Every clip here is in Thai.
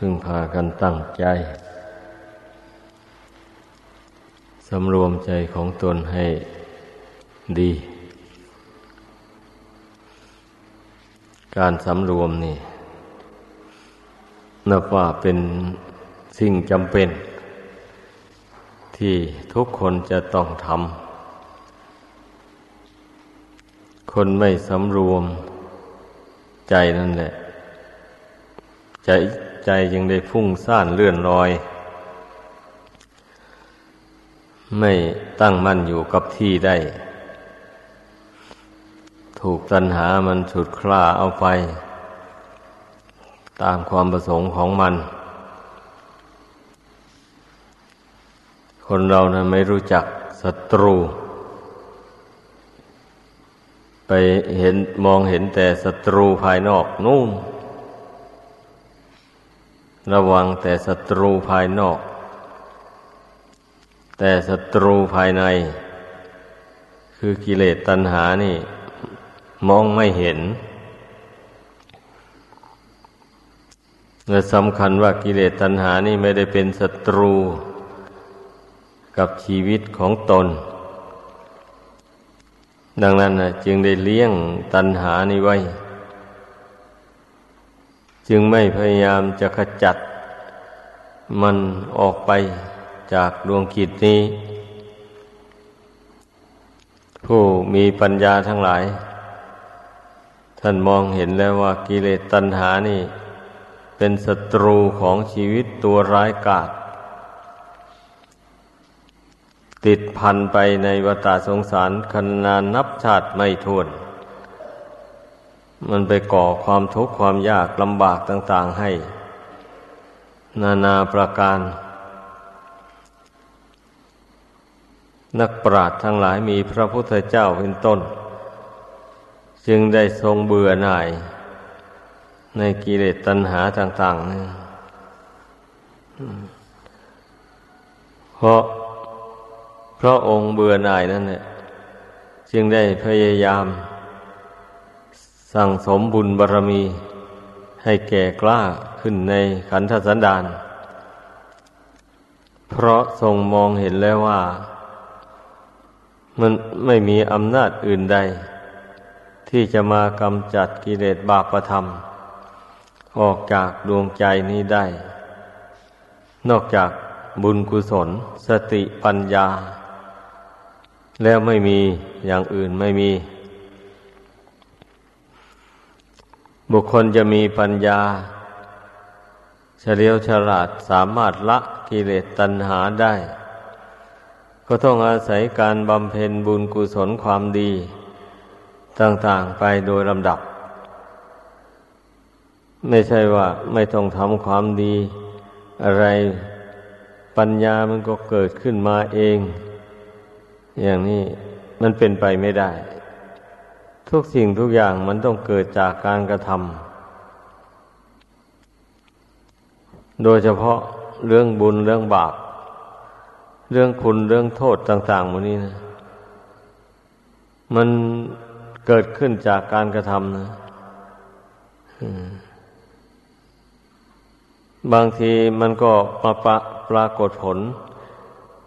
พึ่งพากันตั้งใจสำรวมใจของตนให้ดี การสำรวมนี่นับว่าเป็นสิ่งจำเป็น ที่ทุกคนจะต้องทำ คนไม่สำรวมใจนั่นแหละ ใจ ใจยังได้พุ่งซ่านเลื่อนลอย ไม่ตั้งมั่นอยู่กับที่ได้ ถูกตัณหามันฉุดคล้าเอาไป ตามความประสงค์ของมัน คนเรานะไม่รู้จักศัตรู ไปเห็นมองเห็นแต่ศัตรูภายนอกนู่น ระวังแต่ศัตรูภายนอก แต่ศัตรูภายใน คือกิเลสตัณหานี่ มองไม่เห็นและสำคัญว่ากิเลสตัณหานี่ไม่ได้เป็นศัตรู กับชีวิตของตน ดังนั้นนะจึงได้เลี้ยงตัณหานี้ไว้ จึงไม่พยายามจะขจัด มันออกไปจากดวงกิจนี้ ผู้มีปัญญาทั้งหลาย ท่านมองเห็นแล้วว่ากิเลสตัณหานี่ เป็นศัตรูของชีวิตตัวร้ายกาจติดพันไปในวตาสงสารคันนานนับชาติไม่ทวน มันไปก่อความทุกข์ความยากลำบากต่าง ๆให้ นานาประการ นักปราชญ์ทั้งหลายมีพระพุทธเจ้าเป็นต้น จึงได้ทรงเบื่อหน่าย ในกิเลสตัณหาต่างๆนี่เพราะพระองค์เบื่อหน่ายนั่นแหละจึงได้พยายาม สั่งสมบุญบารรมีให้แก่กล้าขึ้นในขันธสันดาน เพราะทรงมองเห็นแล้วว่า มันไม่มีอำนาจอื่นใด ที่จะมากำจัดกิเลสบาปธรรม ออกจากดวงใจนี้ได้ นอกจากบุญกุศล สติปัญญา แล้วไม่มีอย่างอื่นไม่มี บุคคลจะมีปัญญา เฉลียวฉลาดสามารถละกิเลสตัณหาได้ ก็ต้องอาศัยการบำเพ็ญบุญกุศลความดี ต่างๆไปโดยลำดับ ไม่ใช่ว่าไม่ต้องทำความดี อะไรปัญญามันก็เกิดขึ้นมาเอง อย่างนี้มันเป็นไปไม่ได้ ทุกสิ่งทุกอย่างมันต้องเกิดจากการกระทำโดยเฉพาะเรื่องบุญเรื่องบาป เรื่องคุณเรื่องโทษต่างๆหมดนี้นะ มันเกิดขึ้นจากการกระทำนะบางทีมันก็มาปะปรากฏผล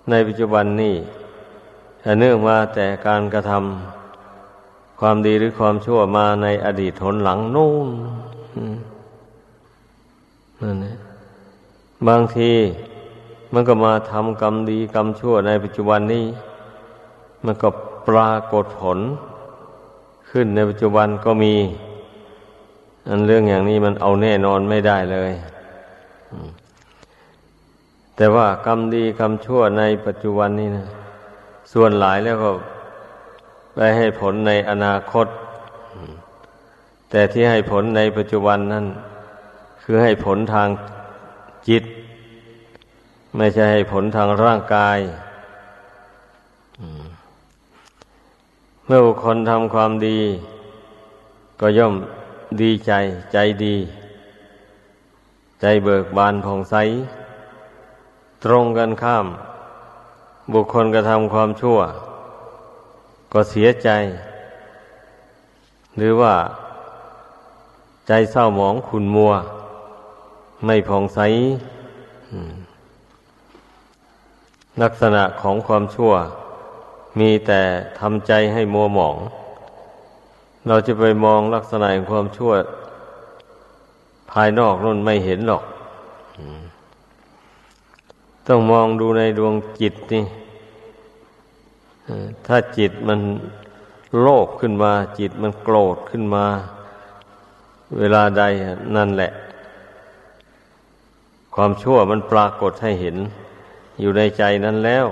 ในปัจจุบันนี้แต่เนื่องมาแต่การกระทำ ความดีหรือความชั่วมาในอดีตทนหลังนู่นนั่นนะบางทีมันก็มาทำกรรมดีกรรมชั่วในปัจจุบันนี้ มันก็ปรากฏผล ขึ้นในปัจจุบันก็มี อันเรื่องอย่างนี้มันเอาแน่นอนไม่ได้เลยแต่ว่ากรรมดีกรรมชั่วในปัจจุบันนี้นะส่วนหลายแล้วก็ ไปให้ผลในอนาคต แต่ที่ให้ผลในปัจจุบันนั้น คือให้ผลทางจิต ไม่ใช่ให้ผลทางร่างกาย เมื่อบุคคลทำความดี ก็ย่อมดีใจใจดี ใจเบิกบานผ่องใส ตรงกันข้าม บุคคลกระทำความชั่ว ก็เสียใจ หรือว่าใจเศร้าหมองขุนมัว ไม่ผ่องใสลักษณะของความชั่ว มีแต่ทำใจให้มัวหมอง เราจะไปมองลักษณะของความชั่ว ภายนอกนั่นไม่เห็นหรอก ต้องมองดูในดวงจิตนี่ ถ้าจิตมันโลภขึ้นมา จิตมันโกรธขึ้นมา เวลาใดนั่นแหละ ความชั่วมันปรากฏให้เห็น อยู่ในใจนั้นแล้ว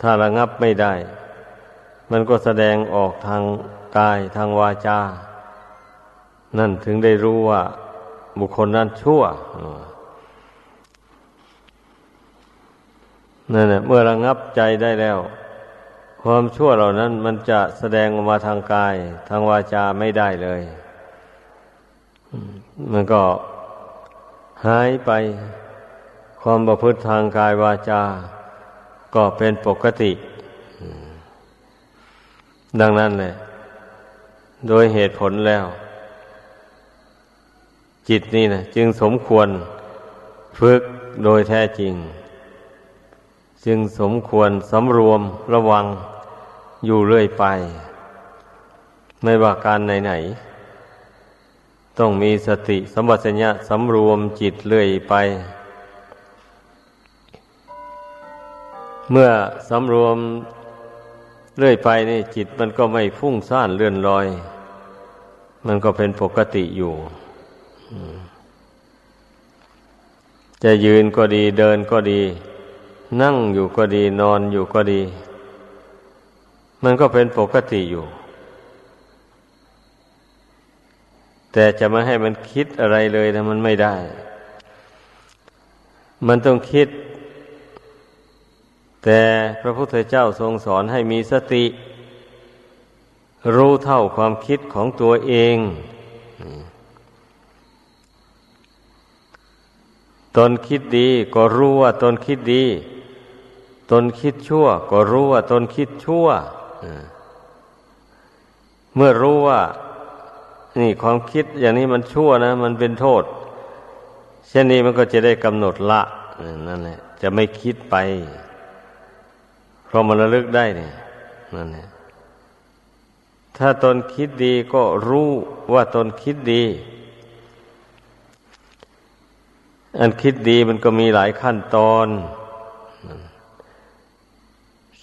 ถ้าระงับไม่ได้ มันก็แสดงออกทางกายทางวาจา นั่นถึงได้รู้ว่า บุคคลนั้นชั่ว นั่นแหละเมื่อระงับใจได้แล้ว ความชั่วเหล่านั้นมันจะแสดงออกมาทางกาย ทางวาจาไม่ได้เลยมันก็หายไปความประพฤติทางกายวาจา ก็เป็นปกติ ดังนั้นเลยโดยเหตุผลแล้ว จิตนี่นะจึงสมควร ฝึกโดยแท้จริง จึงสมควรสำรวมระวังอยู่เรื่อยไป ไม่ว่าการไหนๆต้องมีสติสมบัติญะสำรวมจิตเรื่อยไป เมื่อสำรวมเรื่อยไปนี่จิตมันก็ไม่ฟุ้งซ่านเลื่อนลอย มันก็เป็นปกติอยู่จะยืนก็ดีเดินก็ดี นั่งอยู่ก็ดีนอนอยู่ก็ดี มันก็เป็นปกติอยู่ แต่จะมาให้มันคิดอะไรเลยนะมันไม่ได้ มันต้องคิด แต่พระพุทธเจ้าทรงสอนให้มีสติ รู้เท่าความคิดของตัวเองตนคิดดีก็รู้ว่าตนคิดดี ตนคิดชั่ว ก็รู้ว่าตนคิดชั่วเมื่อรู้ว่า นี่ความคิดอย่างนี้มันชั่วนะ มันเป็นโทษ เช่นนี้มันก็จะได้กำหนดละนั่นแหละ จะไม่คิดไป เพราะมันระลึกได้เนี่ยนั่นเนี่ยถ้าตนคิดดีก็รู้ว่าตนคิดดี อันคิดดีมันก็มีหลายขั้นตอน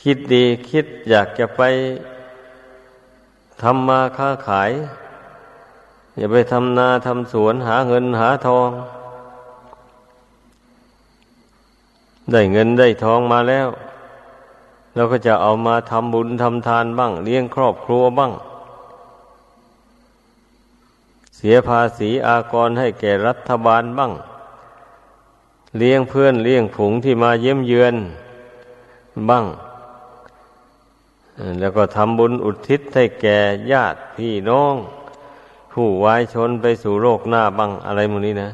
คิดดีคิดอยากจะไปทำมาค้าขาย อย่าไปทำนาทำสวนหาเงินหาทอง ได้เงินได้ทองมาแล้วเราก็จะเอามาทำบุญทำทานบ้าง เลี้ยงครอบครัวบ้าง เสียภาษีอากรให้แก่รัฐบาลบ้าง เลี้ยงเพื่อนเลี้ยงผงที่มาเยี่ยมเยือนบ้าง แล้วก็ทำบุญอุทิศให้แก่ญาติพี่น้อง ผู้วายชนไปสู่โลกหน้าบ้างอะไรมูนี้นะ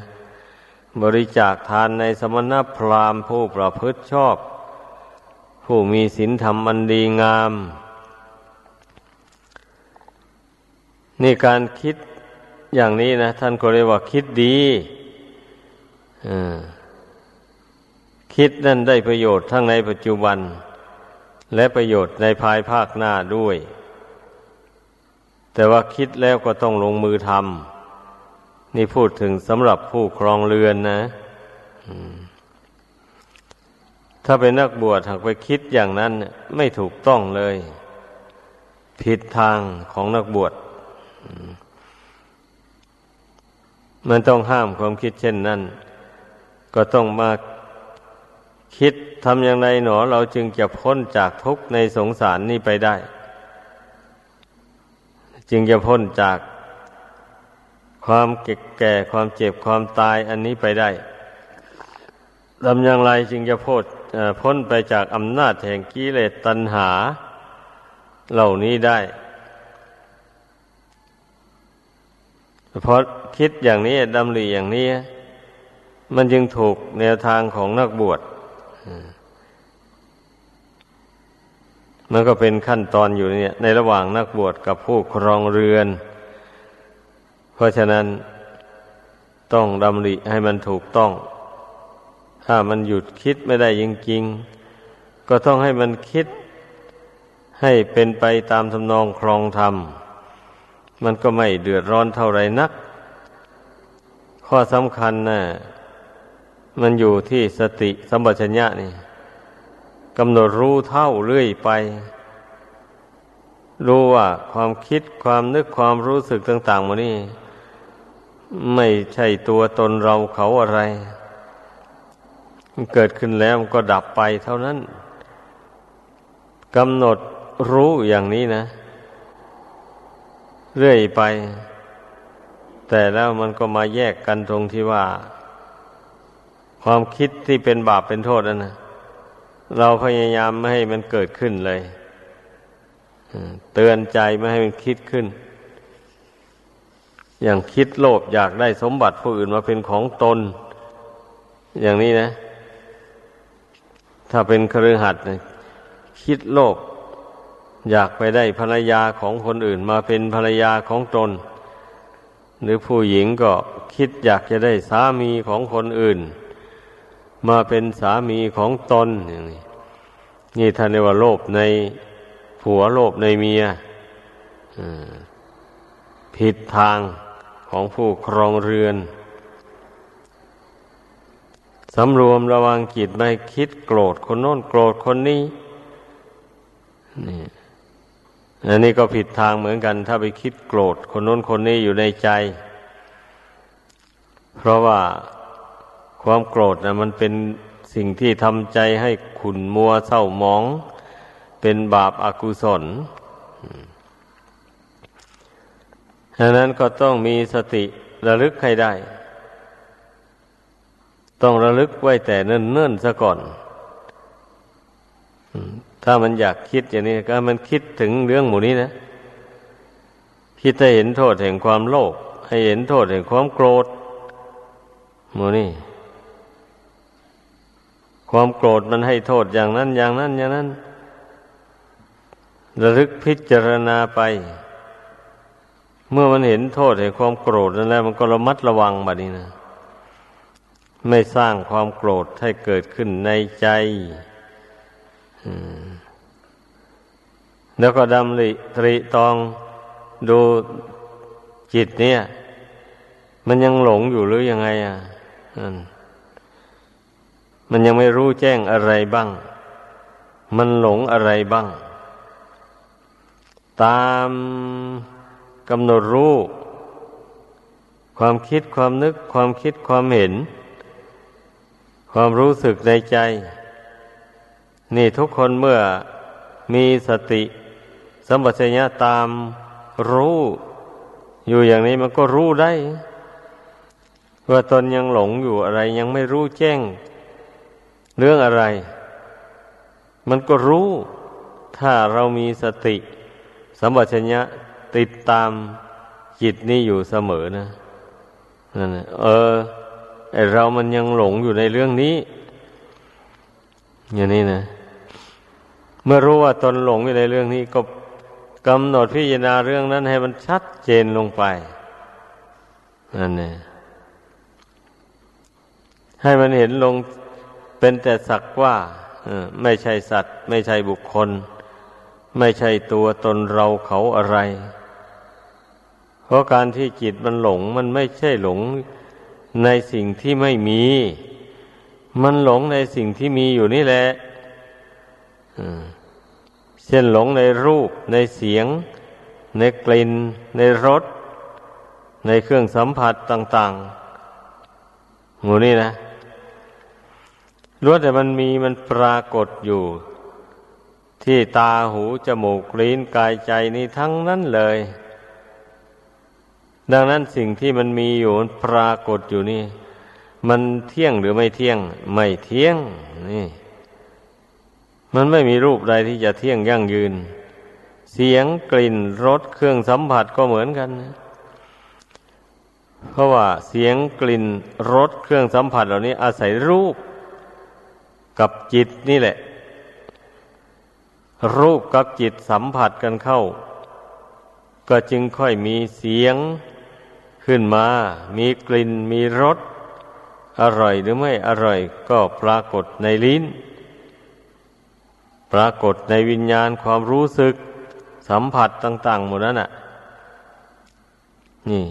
บริจาคทานในสมณพราหมณ์ผู้ประพฤติชอบ ผู้มีศีลธรรมอันดีงาม นี่การคิดอย่างนี้นะ ท่านก็เรียกว่าคิดดีคิดนั่นได้ประโยชน์ทั้งในปัจจุบัน และประโยชน์ในภายภาคหน้าด้วย แต่ว่าคิดแล้วก็ต้องลงมือทำนี่พูดถึงสำหรับผู้ครองเรือนนะถ้าเป็นนักบวชหากไปคิดอย่างนั้นไม่ถูกต้องเลย ผิดทางของนักบวชมันต้องห้ามความคิดเช่นนั้น ก็ต้องมาคิด ทำอย่างไรหนอเราจึงจะพ้นจากทุกข์ในสงสารนี้ไปได้ จึงจะพ้นจากความเก็บแก่ความเจ็บความตายอันนี้ไปได้ทำอย่างไรจึงจะพ้นพ้นไปจากอำนาจแห่งกิเลสตัณหา เหล่านี้ได้เพราะคิดอย่างนี้ดำริอย่างนี้ มันจึงถูกแนวทางของนักบวช มันก็เป็นขั้นตอนอยู่เนี่ย ในระหว่างนักบวชกับผู้ครองเรือน เพราะฉะนั้นต้องดำริให้มันถูกต้อง ถ้ามันหยุดคิดไม่ได้จริงๆ ก็ต้องให้มันคิดให้เป็นไปตามทำนองครองธรรม มันก็ไม่เดือดร้อนเท่าไรนัก ข้อสำคัญนะ่ะมันอยู่ที่สติสัมปชัญญะนี่ กำหนดรู้เท่าเรื่อยไป รู้ว่าความคิดความนึกความรู้สึกต่างๆมันนี่ ไม่ใช่ตัวตนเราเขาอะไร เกิดขึ้นแล้วก็ดับไปเท่านั้นกำหนดรู้อย่างนี้นะ เรื่อยไป แต่แล้วมันก็มาแยกกันตรงที่ว่า ความคิดที่เป็นบาปเป็นโทษนั่นนะ เราพยายามไม่ให้มันเกิดขึ้นเลยเตือนใจไม่ให้มันคิดขึ้น อย่างคิดโลภอยากได้สมบัติผู้อื่นมาเป็นของตน อย่างนี้นะ ถ้าเป็นครือหัดนะคิดโลภอยากไปได้ภรรยาของคนอื่นมาเป็นภรรยาของตน หรือผู้หญิงก็คิดอยากจะได้สามีของคนอื่น มาเป็นสามีของตนอย่างนี้ นี่ท่านเรียกว่าโลภในผัวโลภในเมียผิดทางของผู้ครองเรือนสำรวมระวังจิตไม่คิดโกรธคนโน้นโกรธคนนี้นี่อันนี้ก็ผิดทางเหมือนกัน ถ้าไปคิดโกรธคนโน้นคนนี้อยู่ในใจ เพราะว่าความโกรธนะมันเป็นสิ่งที่ทำใจให้ ขุนมัวเศร้าหมอง เป็นบาปอากุศลดังนั้นก็ต้องมีสติระลึกให้ได้ ต้องระลึกไว้แต่เนิ่นๆซะก่อน ถ้ามันอยากคิดอย่างนี้ก็มันคิดถึงเรื่องหมู่นี้นะ คิดให้เห็นโทษแห่งความโลภให้เห็นโทษแห่งความโกรธหมู่นี้ ความโกรธมันให้โทษอย่างนั้น อย่างนั้น อย่างนั้นระลึกพิจารณาไป เมื่อมันเห็นโทษแห่งความโกรธนั่นแหละมันก็ระมัดระวังแบบนี้นะไม่สร้างความโกรธให้เกิดขึ้นในใจแล้วก็ดำริตรีตองดูจิตเนี่ย มันยังหลงอยู่หรือยังไง อะ มันยังไม่รู้แจ้งอะไรบ้าง มันหลงอะไรบ้าง ตามกำหนดรู้ความคิดความนึกความคิดความเห็น ความรู้สึกในใจ นี่ทุกคนเมื่อมีสติสัมปชัญญะตามรู้ อยู่อย่างนี้มันก็รู้ได้ ว่าตนยังหลงอยู่อะไรยังไม่รู้แจ้ง เรื่องอะไร มันก็รู้ ถ้าเรามีสติ สัมปชัญญะติดตามจิตนี้อยู่เสมอนะนั่นเออไอเรามันยังหลงอยู่ในเรื่องนี้ อย่างนี้นะ เมื่อรู้ว่าตนหลงอยู่ในเรื่องนี้ก็กำหนดพิจารณาเรื่องนั้นให้มันชัดเจนลงไปนั่นเองให้มันเห็นลง เป็นแต่สักว่าไม่ใช่สัตว์ ไม่ใช่บุคคล ไม่ใช่ตัวตนเราเขาอะไร เพราะการที่จิตมันหลง มันไม่ใช่หลงในสิ่งที่ไม่มี มันหลงในสิ่งที่มีอยู่นี่แหละเช่นหลงในรูป ในเสียง ในกลิ่น ในรส ในเครื่องสัมผัสต่างๆหมูนี่นะ รู้แต่มันมีมันปรากฏอยู่ ที่ตาหูจมูกลิ้นกายใจนี่ทั้งนั้นเลย ดังนั้นสิ่งที่มันมีอยู่มันปรากฏอยู่นี่ มันเที่ยงหรือไม่เที่ยง ไม่เที่ยง นี่ มันไม่มีรูปใดที่จะเที่ยงยั่งยืน เสียงกลิ่นรสเครื่องสัมผัสก็เหมือนกันนะเพราะว่าเสียงกลิ่นรสเครื่องสัมผัสเหล่านี้อาศัยรูป กับจิตนี่แหละ รูปกับจิตสัมผัสกันเข้า ก็จึงค่อยมีเสียงขึ้นมา มีกลิ่น มีรส อร่อยหรือไม่อร่อย ก็ปรากฏในลิ้น ปรากฏในวิญญาณความรู้สึก สัมผัสต่าง ๆ หมดนั้นอะ นี่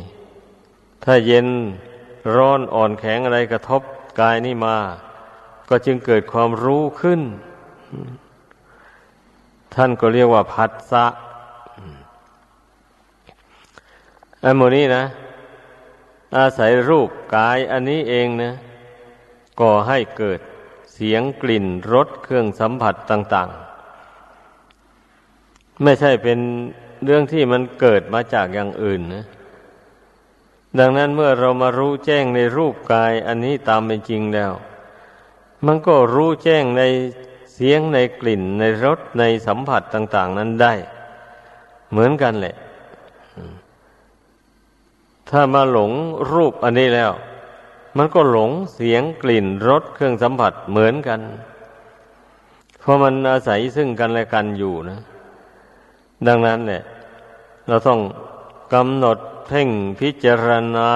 ถ้าเย็นร้อนอ่อนแข็งอะไรกระทบกายนี่มา ก็จึงเกิดความรู้ขึ้น ท่านก็เรียกว่าพัสสะอันโมนี้นะ อาศัยรูปกายอันนี้เองนะก่อให้เกิดเสียงกลิ่นรสเครื่องสัมผัสต่าง ๆ ไม่ใช่เป็นเรื่องที่มันเกิดมาจากอย่างอื่นนะดังนั้นเมื่อเรามารู้แจ้งในรูปกายอันนี้ตามเป็นจริงแล้ว มันก็รู้แจ้งในเสียงในกลิ่นในรสในสัมผัสต่าง ๆ นั้นได้ เหมือนกันแหละ ถ้ามาหลงรูปอันนี้แล้ว มันก็หลงเสียงกลิ่นรสเครื่องสัมผัสเหมือนกัน เพราะมันอาศัยซึ่งกันและกันอยู่นะ ดังนั้นเนี่ยเราต้องกำหนดเพ่งพิจารณา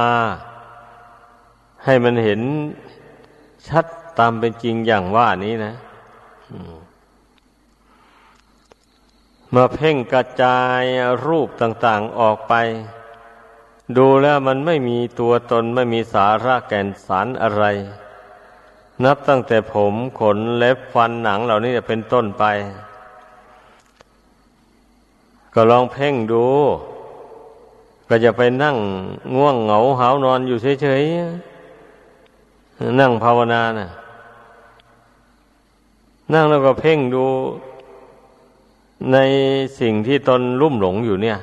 ให้มันเห็นชัด ตามเป็นจริงอย่างว่านี้นะมาเพ่งกระจายรูปต่างๆออกไป ดูแล้วมันไม่มีตัวตนไม่มีสาระแก่นสารอะไร นับตั้งแต่ผมขนเล็บฟันหนังเหล่านี้จะเป็นต้นไป ก็ลองเพ่งดู ก็จะไปนั่งง่วงเหงาหาวนอนอยู่เฉยๆนั่งภาวนานะ่ะ นั่งแล้วก็เพ่งดูในสิ่งที่ตนรุ่มหลงอยู่เนี่ย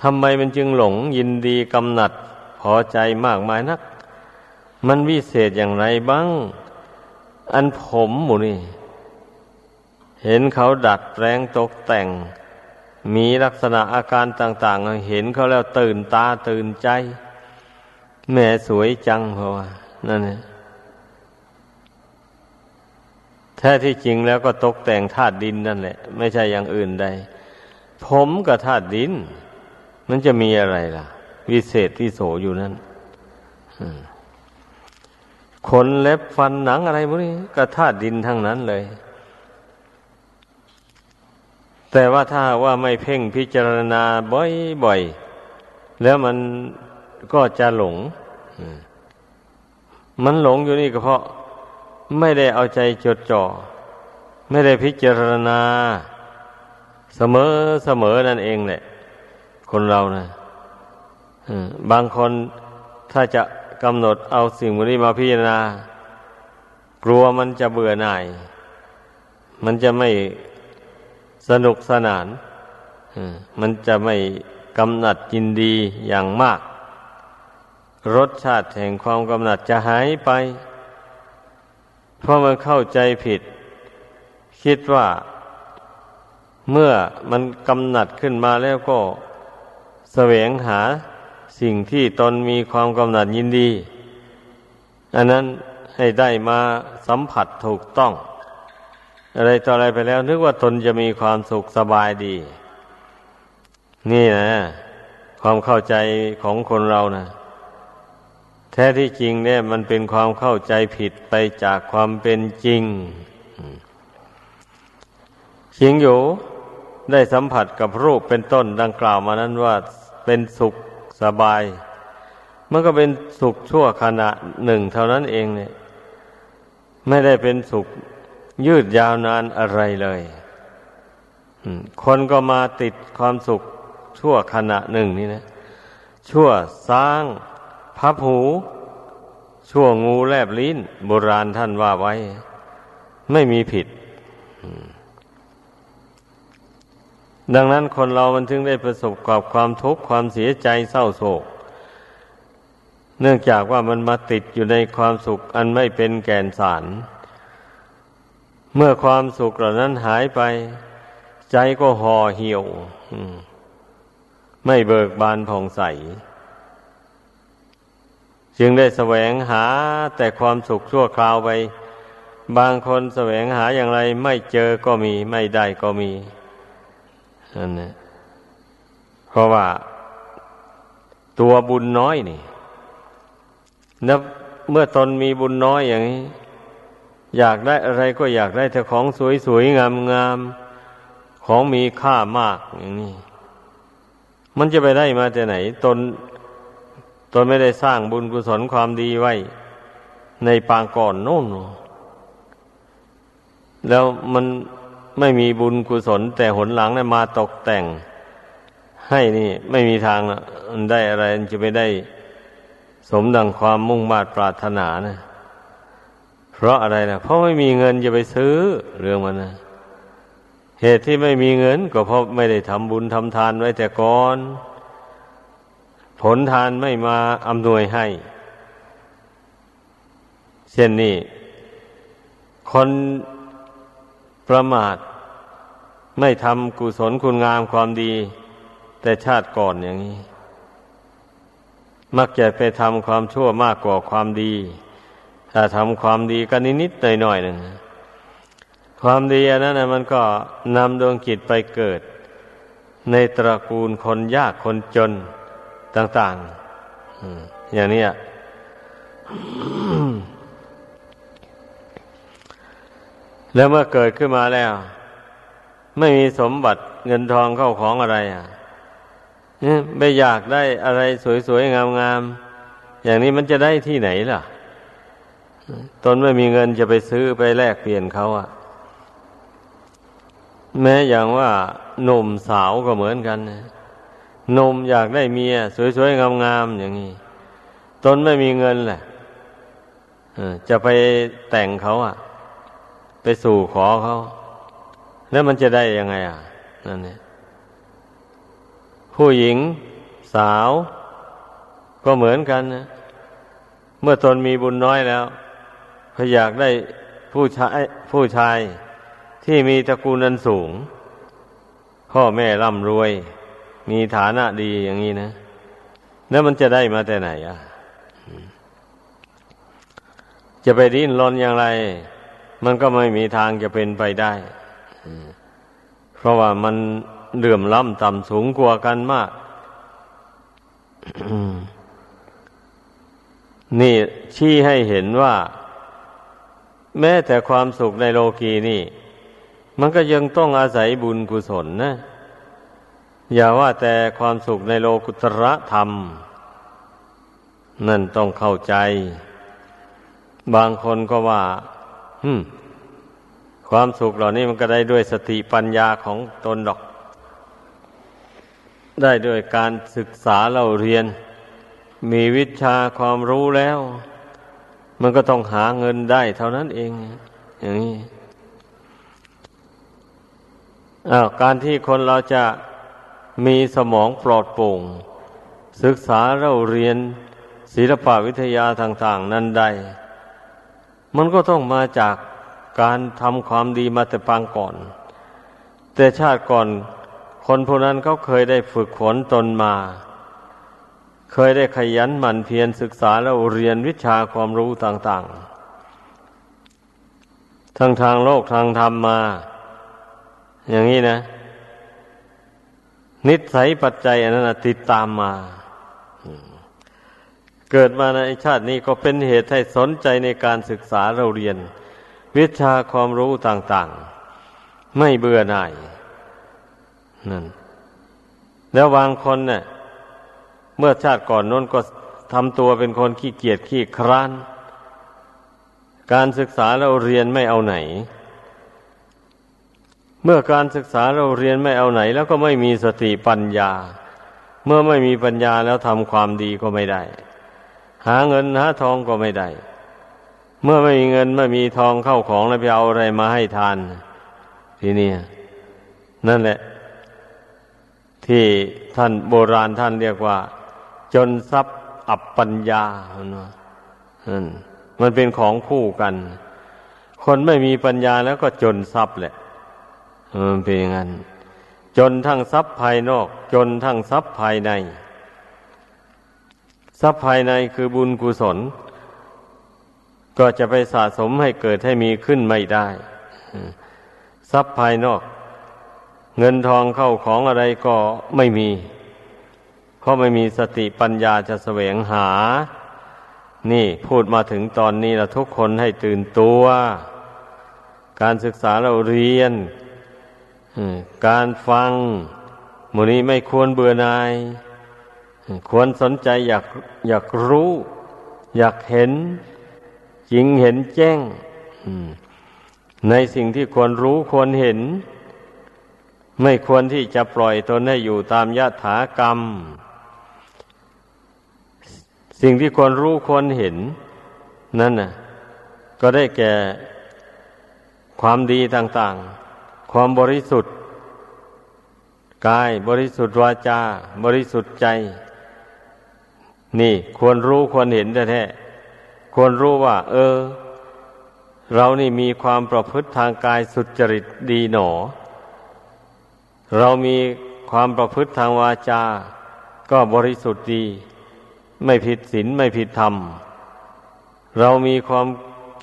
ทำไมมันจึงหลงยินดีกำหนัดพอใจมากมายนัก มันวิเศษอย่างไรบ้าง อันผมหมูนี่ เห็นเขาดัดแปลงตกแต่ง มีลักษณะอาการต่าง ๆ เห็นเขาแล้วตื่นตาตื่นใจ แม่สวยจังเพราะว่านั่นเอง แท้ที่จริงแล้วก็ตกแต่งธาตุดินนั่นแหละ ไม่ใช่อย่างอื่นใด ผมกับธาตุดิน มันจะมีอะไรล่ะ วิเศษที่โสอยู่นั่นขนเล็บฟันหนังอะไรพวกนี้ก็ธาตุดินทั้งนั้นเลย แต่ว่าถ้าว่าไม่เพ่งพิจารณาบ่อยๆ แล้วมันก็จะหลง มันหลงอยู่นี่ก็เพราะ ไม่ได้เอาใจจดจ่อ ไม่ได้พิจารณา เสมอเสมอนั่นเองแหละคนเรานะบางคนถ้าจะกำหนดเอาสิ่งนี้มาพิจารณา กลัวมันจะเบื่อหน่าย มันจะไม่สนุกสนานมันจะไม่กำหนัดยินดีอย่างมาก รสชาติแห่งความกำหนัดจะหายไป เพราะมันเข้าใจผิด คิดว่าเมื่อมันกำหนัดขึ้นมาแล้วก็แสวงหาสิ่งที่ตนมีความกำหนัดยินดี อันนั้นให้ได้มาสัมผัสถูกต้อง อะไรต่ออะไรไปแล้ว นึกว่าตนจะมีความสุขสบายดี นี่นะ ความเข้าใจของคนเรานะ แท้ที่จริงเนี่ยมันเป็นความเข้าใจผิดไปจากความเป็นจริงเชียงอยู่ได้สัมผัสกับรูปเป็นต้นดังกล่าวมานั้นว่าเป็นสุขสบาย มันก็เป็นสุขชั่วขณะหนึ่งเท่านั้นเองเนี่ย ไม่ได้เป็นสุขยืดยาวนานอะไรเลยคนก็มาติดความสุขชั่วขณะหนึ่งนี่นะ ชั่วสร้าง พับหู ชั่วงูแลบลิ้นโบราณท่านว่าไว้ ไม่มีผิด ดังนั้นคนเรามันถึงได้ประสบกับความทุกข์ความเสียใจเศร้าโศก เนื่องจากว่ามันมาติดอยู่ในความสุขอันไม่เป็นแก่นสาร เมื่อความสุขเหล่านั้นหายไป ใจก็ห่อเหี่ยวไม่เบิกบานผ่องใส จึงได้แสวงหาแต่ความสุขชั่วคราวไป บางคนแสวงหาอย่างไรไม่เจอก็มี ไม่ได้ก็มีนั่นนะเพราะว่าตัวบุญน้อยนี่นะเมื่อตนมีบุญน้อยอย่างนี้ อยากได้อะไรก็อยากได้แต่ของสวยๆงามๆของมีค่ามากอย่างนี้มันจะไปได้มาจากไหน ตน ตนไม่ได้สร้างบุญกุศลความดีไว้ ในปางก่อนโน่น แล้วมันไม่มีบุญกุศล แต่หนหลังเนี่ยมาตกแต่ง ให้นี่ไม่มีทางมันได้อะไรจะไปได้ สมดังความมุ่งมา่ปรารถนานะ เพราะอะไรนะเพราะไม่มีเงินจะไปซื้อเรื่องมันนะเหตุที่ไม่มีเงิน ก็เพราะไม่ได้ทำบุญทำทานไว้แต่ก่อน ผลทานไม่มาอำนวยให้ เช่นนี้ คนประมาทไม่ทำกุศลคุณงามความดี แต่ชาติก่อนอย่างนี้ มักจะไปทำความชั่วมากกว่าความดี ถ้าทำความดีก็นิดๆหน่อยๆหนึ่งความดีอันนั้นมันก็นำดวงจิตไปเกิด ในตระกูลคนยากคนจน ต่างๆอย่างนี้แล้วเมื่อเกิดขึ้นมาแล้ว ไม่มีสมบัติเงินทองเข้าของอะไรอะไม่อยากได้อะไรสวยๆ งามๆ อย่างนี้มันจะได้ที่ไหนล่ะ ตนไม่มีเงินจะไปซื้อไปแลกเปลี่ยนเขาอะแม้อย่างว่าหนุ่มสาวก็เหมือนกันห นมอยากได้เมีย สวยๆงามๆอย่างนี้ตนไม่มีเงินแหละจะไปแต่งเขาอะ ไปสู่ขอเขา แล้วมันจะได้ยังไง อะนั่นเนี่ยผู้หญิงสาว ก็เหมือนกันนะเมื่อตนมีบุญน้อยแล้วพอยากได้ผู้ชายผู้ชายที่มีตระกูลนันสูง พ่อแม่ร่ำรวย มีฐานะดีอย่างนี้นะ แล้วมันจะได้มาแต่ไหนอะ จะไปดิ้นรนอย่างไร มันก็ไม่มีทางจะเป็นไปได้ เพราะว่ามันเลื่อมล้ำต่ำสูงกว่ากันมาก นี่ชี้ให้เห็นว่า แม้แต่ความสุขในโลกีนี่ มันก็ยังต้องอาศัยบุญกุศลนะ อย่าว่าแต่ความสุขในโลกุตระธรรม นั่นต้องเข้าใจ บางคนก็ว่าความสุขเหล่านี้มันก็ได้ด้วยสติปัญญาของตนดอก ได้ด้วยการศึกษาเราเรียน มีวิชาความรู้แล้ว มันก็ต้องหาเงินได้เท่านั้นเอง อย่างนี้อาการที่คนเราจะ มีสมองปลอดโปร่ง ศึกษาเราเรียนศิลปวิทยาต่าง ๆ นั้นได้มันก็ต้องมาจากการทำความดีมาแต่ปางก่อน แต่ชาติก่อนคนพวกนั้นเขาเคยได้ฝึกฝนตนมา เคยได้ขยันหมั่นเพียรศึกษาแล้วเรียนวิชาความรู้ต่างๆ ทั้งทางโลกทางธรรมมา อย่างนี้นะ นิสัยปัจจัยอันนั้นติดตามมา เกิดมาในชาตินี้ก็เป็นเหตุให้สนใจในการศึกษาเราเรียน วิชาความรู้ต่าง ๆ ไม่เบื่อหน่ายนั่นแล้วบางคนเนะ่ยเมื่อชาติก่อนน้นก็ทำตัวเป็นคนขี้เกียจขี้คร้าน การศึกษาเราเรียนไม่เอาไหน เมื่อการศึกษาเราเรียนไม่เอาไหน แล้วก็ไม่มีสติปัญญา เมื่อไม่มีปัญญาแล้วทำความดีก็ไม่ได้ หาเงินหาทองก็ไม่ได้ เมื่อไม่มีเงินไม่มีทองเข้าของแล้วไปเอาอะไรมาให้ทาน ทีนี้นั่นแหละ ที่ท่านโบราณท่านเรียกว่า จนทรัพย์อับปัญญามันเป็นของคู่กัน คนไม่มีปัญญาแล้วก็จนทรัพย์แหละ มันเป็นอย่างนั้น จนทั้งทรัพย์ภายนอก จนทั้งทรัพย์ภายใน ทรัพย์ภายในคือบุญกุศล ก็จะไปสะสมให้เกิดให้มีขึ้นไม่ได้ ทรัพย์ภายนอก เงินทองเข้าของอะไรก็ไม่มี เพราะไม่มีสติปัญญาจะแสวงหา นี่พูดมาถึงตอนนี้ละทุกคนให้ตื่นตัวการศึกษาเราเรียน การฟังมูนี้ไม่ควรเบื่อนาย ควรสนใจอยากอยากรู้ อยากเห็นจริงเห็นแจ้งในสิ่งที่ควรรู้ควรเห็น ไม่ควรที่จะปล่อยตนให้อยู่ตามยถากรรม สิ่งที่ควรรู้ควรเห็น นั่นน่ะ ก็ได้แก่ความดีต่าง ๆ ความบริสุทธิ์กายบริสุทธิ์วาจา บริสุทธิ์ใจ นี่ควรรู้ควรเห็นแท้ๆควรรู้ว่า เออ เรานี่มีความประพฤติทางกายสุจริตดีหนอ เรามีความประพฤติทางวาจา ก็บริสุทธิ์ดี ไม่ผิดศีลไม่ผิดธรรม เรามีความ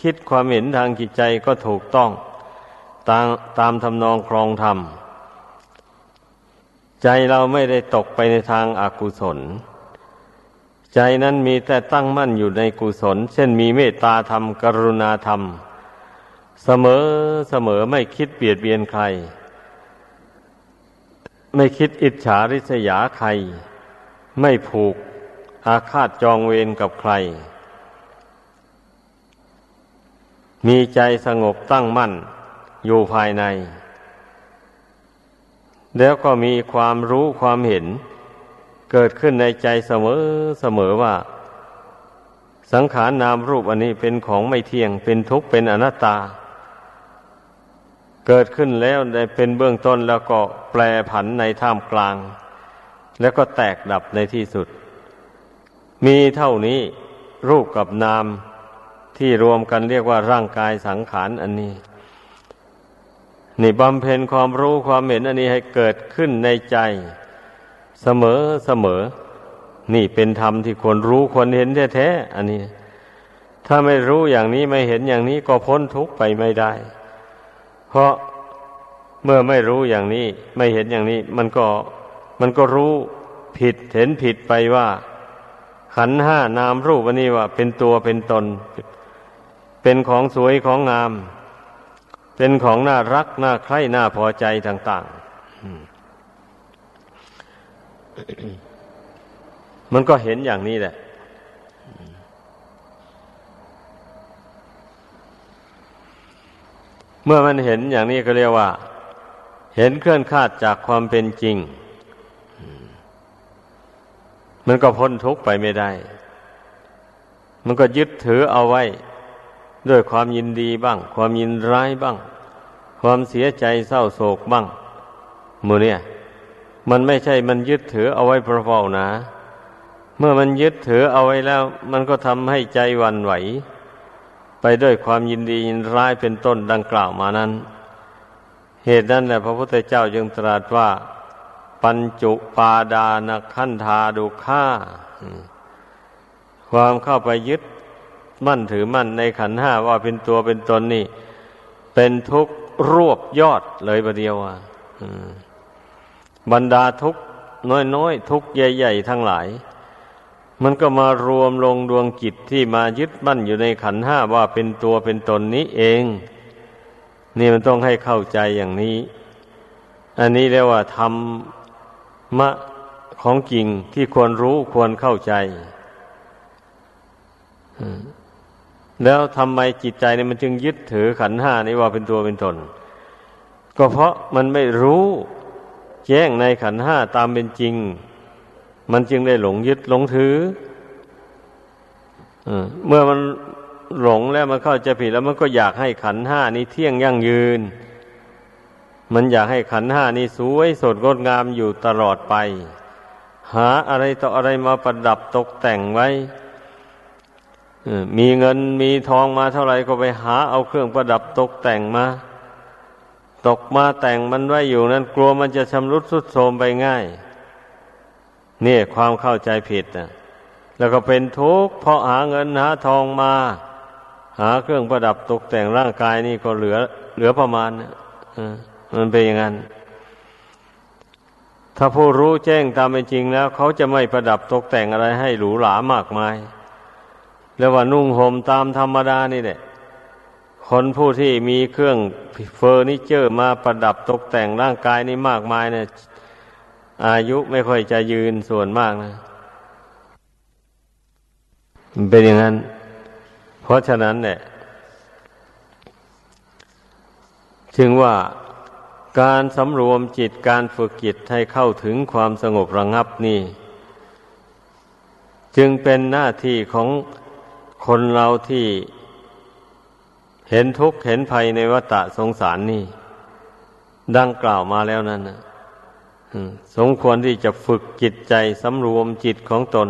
คิดความเห็นทางจิตใจก็ถูกต้อง ตามตามทำนองครองธรรม ใจเราไม่ได้ตกไปในทางอากุศล ใจนั้นมีแต่ตั้งมั่นอยู่ในกุศล เช่นมีเมตตาธรรม กรุณาธรรม เสมอเสมอไม่คิดเบียดเบียนใคร ไม่คิดอิจฉาริษยาใคร ไม่ผูกอาฆาตจองเวรกับใคร มีใจสงบตั้งมั่น อยู่ภายใน แล้วก็มีความรู้ความเห็น เกิดขึ้นในใจเสมอเสมอว่า สังขารนามรูปอันนี้เป็นของไม่เที่ยง เป็นทุกข์เป็นอนัตตา เกิดขึ้นแล้วได้เป็นเบื้องต้นแล้วก็แปรผันในท่ามกลาง แล้วก็แตกดับในที่สุด มีเท่านี้รูปกับนามที่รวมกันเรียกว่าร่างกายสังขารอันนี้ นี่บำเพ็ญความรู้ความเห็นอันนี้ให้เกิดขึ้นในใจ เสมอเสมอ นี่เป็นธรรมที่ควรรู้ควรเห็นแท้ๆอันนี้ ถ้าไม่รู้อย่างนี้ไม่เห็นอย่างนี้ก็พ้นทุกข์ไปไม่ได้ เพราะเมื่อไม่รู้อย่างนี้ไม่เห็นอย่างนี้ มันก็มันก็รู้ผิดเห็นผิดไปว่า ขันห้านามรูปอันนี้ว่า เป็นตัวเป็นตน เป็นของสวยของงาม เป็นของน่ารักน่าใคร่น่าพอใจต่าง ๆ มันก็เห็นอย่างนี้แหละ เมื่อมันเห็นอย่างนี้ก็เรียกว่า เห็นเคลื่อนคาดจากความเป็นจริง มันก็พ้นทุกข์ไปไม่ได้ มันก็ยึดถือเอาไว้ ด้วยความยินดีบ้าง ความยินร้ายบ้าง ความเสียใจเศร้าโศกบ้างมือเนี่ย มันไม่ใช่มันยึดถือเอาไว้เพราะนะ เมื่อมันยึดถือเอาไว้แล้ว มันก็ทำให้ใจวันไหว ไปด้วยความยินดียินร้ายเป็นต้นดังกล่าวมานั้น เหตุนั้นแหละพระพุทธเจ้าจึงตรัสว่า ปัญจุปาดานขันธาดุข่าความเข้าไปยึด มั่นถือมั่นในขันห้าว่าเป็นตัวเป็นตนนี่ เป็นทุกข์รวบยอดเลยประเดียวอะบรรดาทุกข์น้อยๆทุกข์ใหญ่ ๆ ทั้งหลาย มันก็มารวมลงดวงจิตที่มายึดมั่นอยู่ในขันห้าว่าเป็นตัวเป็นตนนี้เอง นี่มันต้องให้เข้าใจอย่างนี้ อันนี้เรียกว่าธรรมะของจริงที่ควรรู้ควรเข้าใจ แล้วทำไมจิตใจเนี่ยมันจึงยึดถือขันห้านี้ว่าเป็นตัวเป็นตน ก็เพราะมันไม่รู้แจ้งในขันห้าตามเป็นจริง มันจึงได้หลงยึดหลงถือเมื่อมันหลงแล้วมันเข้าใจผิดแล้วมันก็อยากให้ขันห้านี้เที่ยงยั่งยืน มันอยากให้ขันห้านี้สวยสดงดงามอยู่ตลอดไป หาอะไรต่ออะไรมาประดับตกแต่งไว้ มีเงินมีทองมาเท่าไหร่ก็ไปหาเอาเครื่องประดับตกแต่งมา ตกมาแต่งมันไว้อยู่นั้นกลัวมันจะชำรุดสุดโทรมไปง่าย เนี่ยความเข้าใจผิดนะแล้วก็เป็นทุกข์เพราะหาเงินหาทองมา หาเครื่องประดับตกแต่งร่างกายนี่ก็เหลือ เหลือประมาณนะมันเป็นอย่างนั้น ถ้าผู้รู้แจ้งตามเป็นจริงแล้ว เขาจะไม่ประดับตกแต่งอะไรให้หรูหรามากมาย เรียกว่านุ่งห่มตามธรรมดานี่แหละ คนผู้ที่มีเครื่องเฟอร์นิเจอร์มาประดับตกแต่งร่างกายนี่มากมายเนี่ยอายุไม่ค่อยจะยืนส่วนมากนะเป็นอย่างนั้น เพราะฉะนั้นเนี่ยจึงว่าการสำรวมจิตการฝึกจิตให้เข้าถึงความสงบระงับนี่ จึงเป็นหน้าที่ของ คนเราที่เห็นทุกข์เห็นภัยในวัฏสงสารนี่ ดังกล่าวมาแล้วนั่นนะสมควรที่จะฝึกจิตใจสำรวมจิตของตน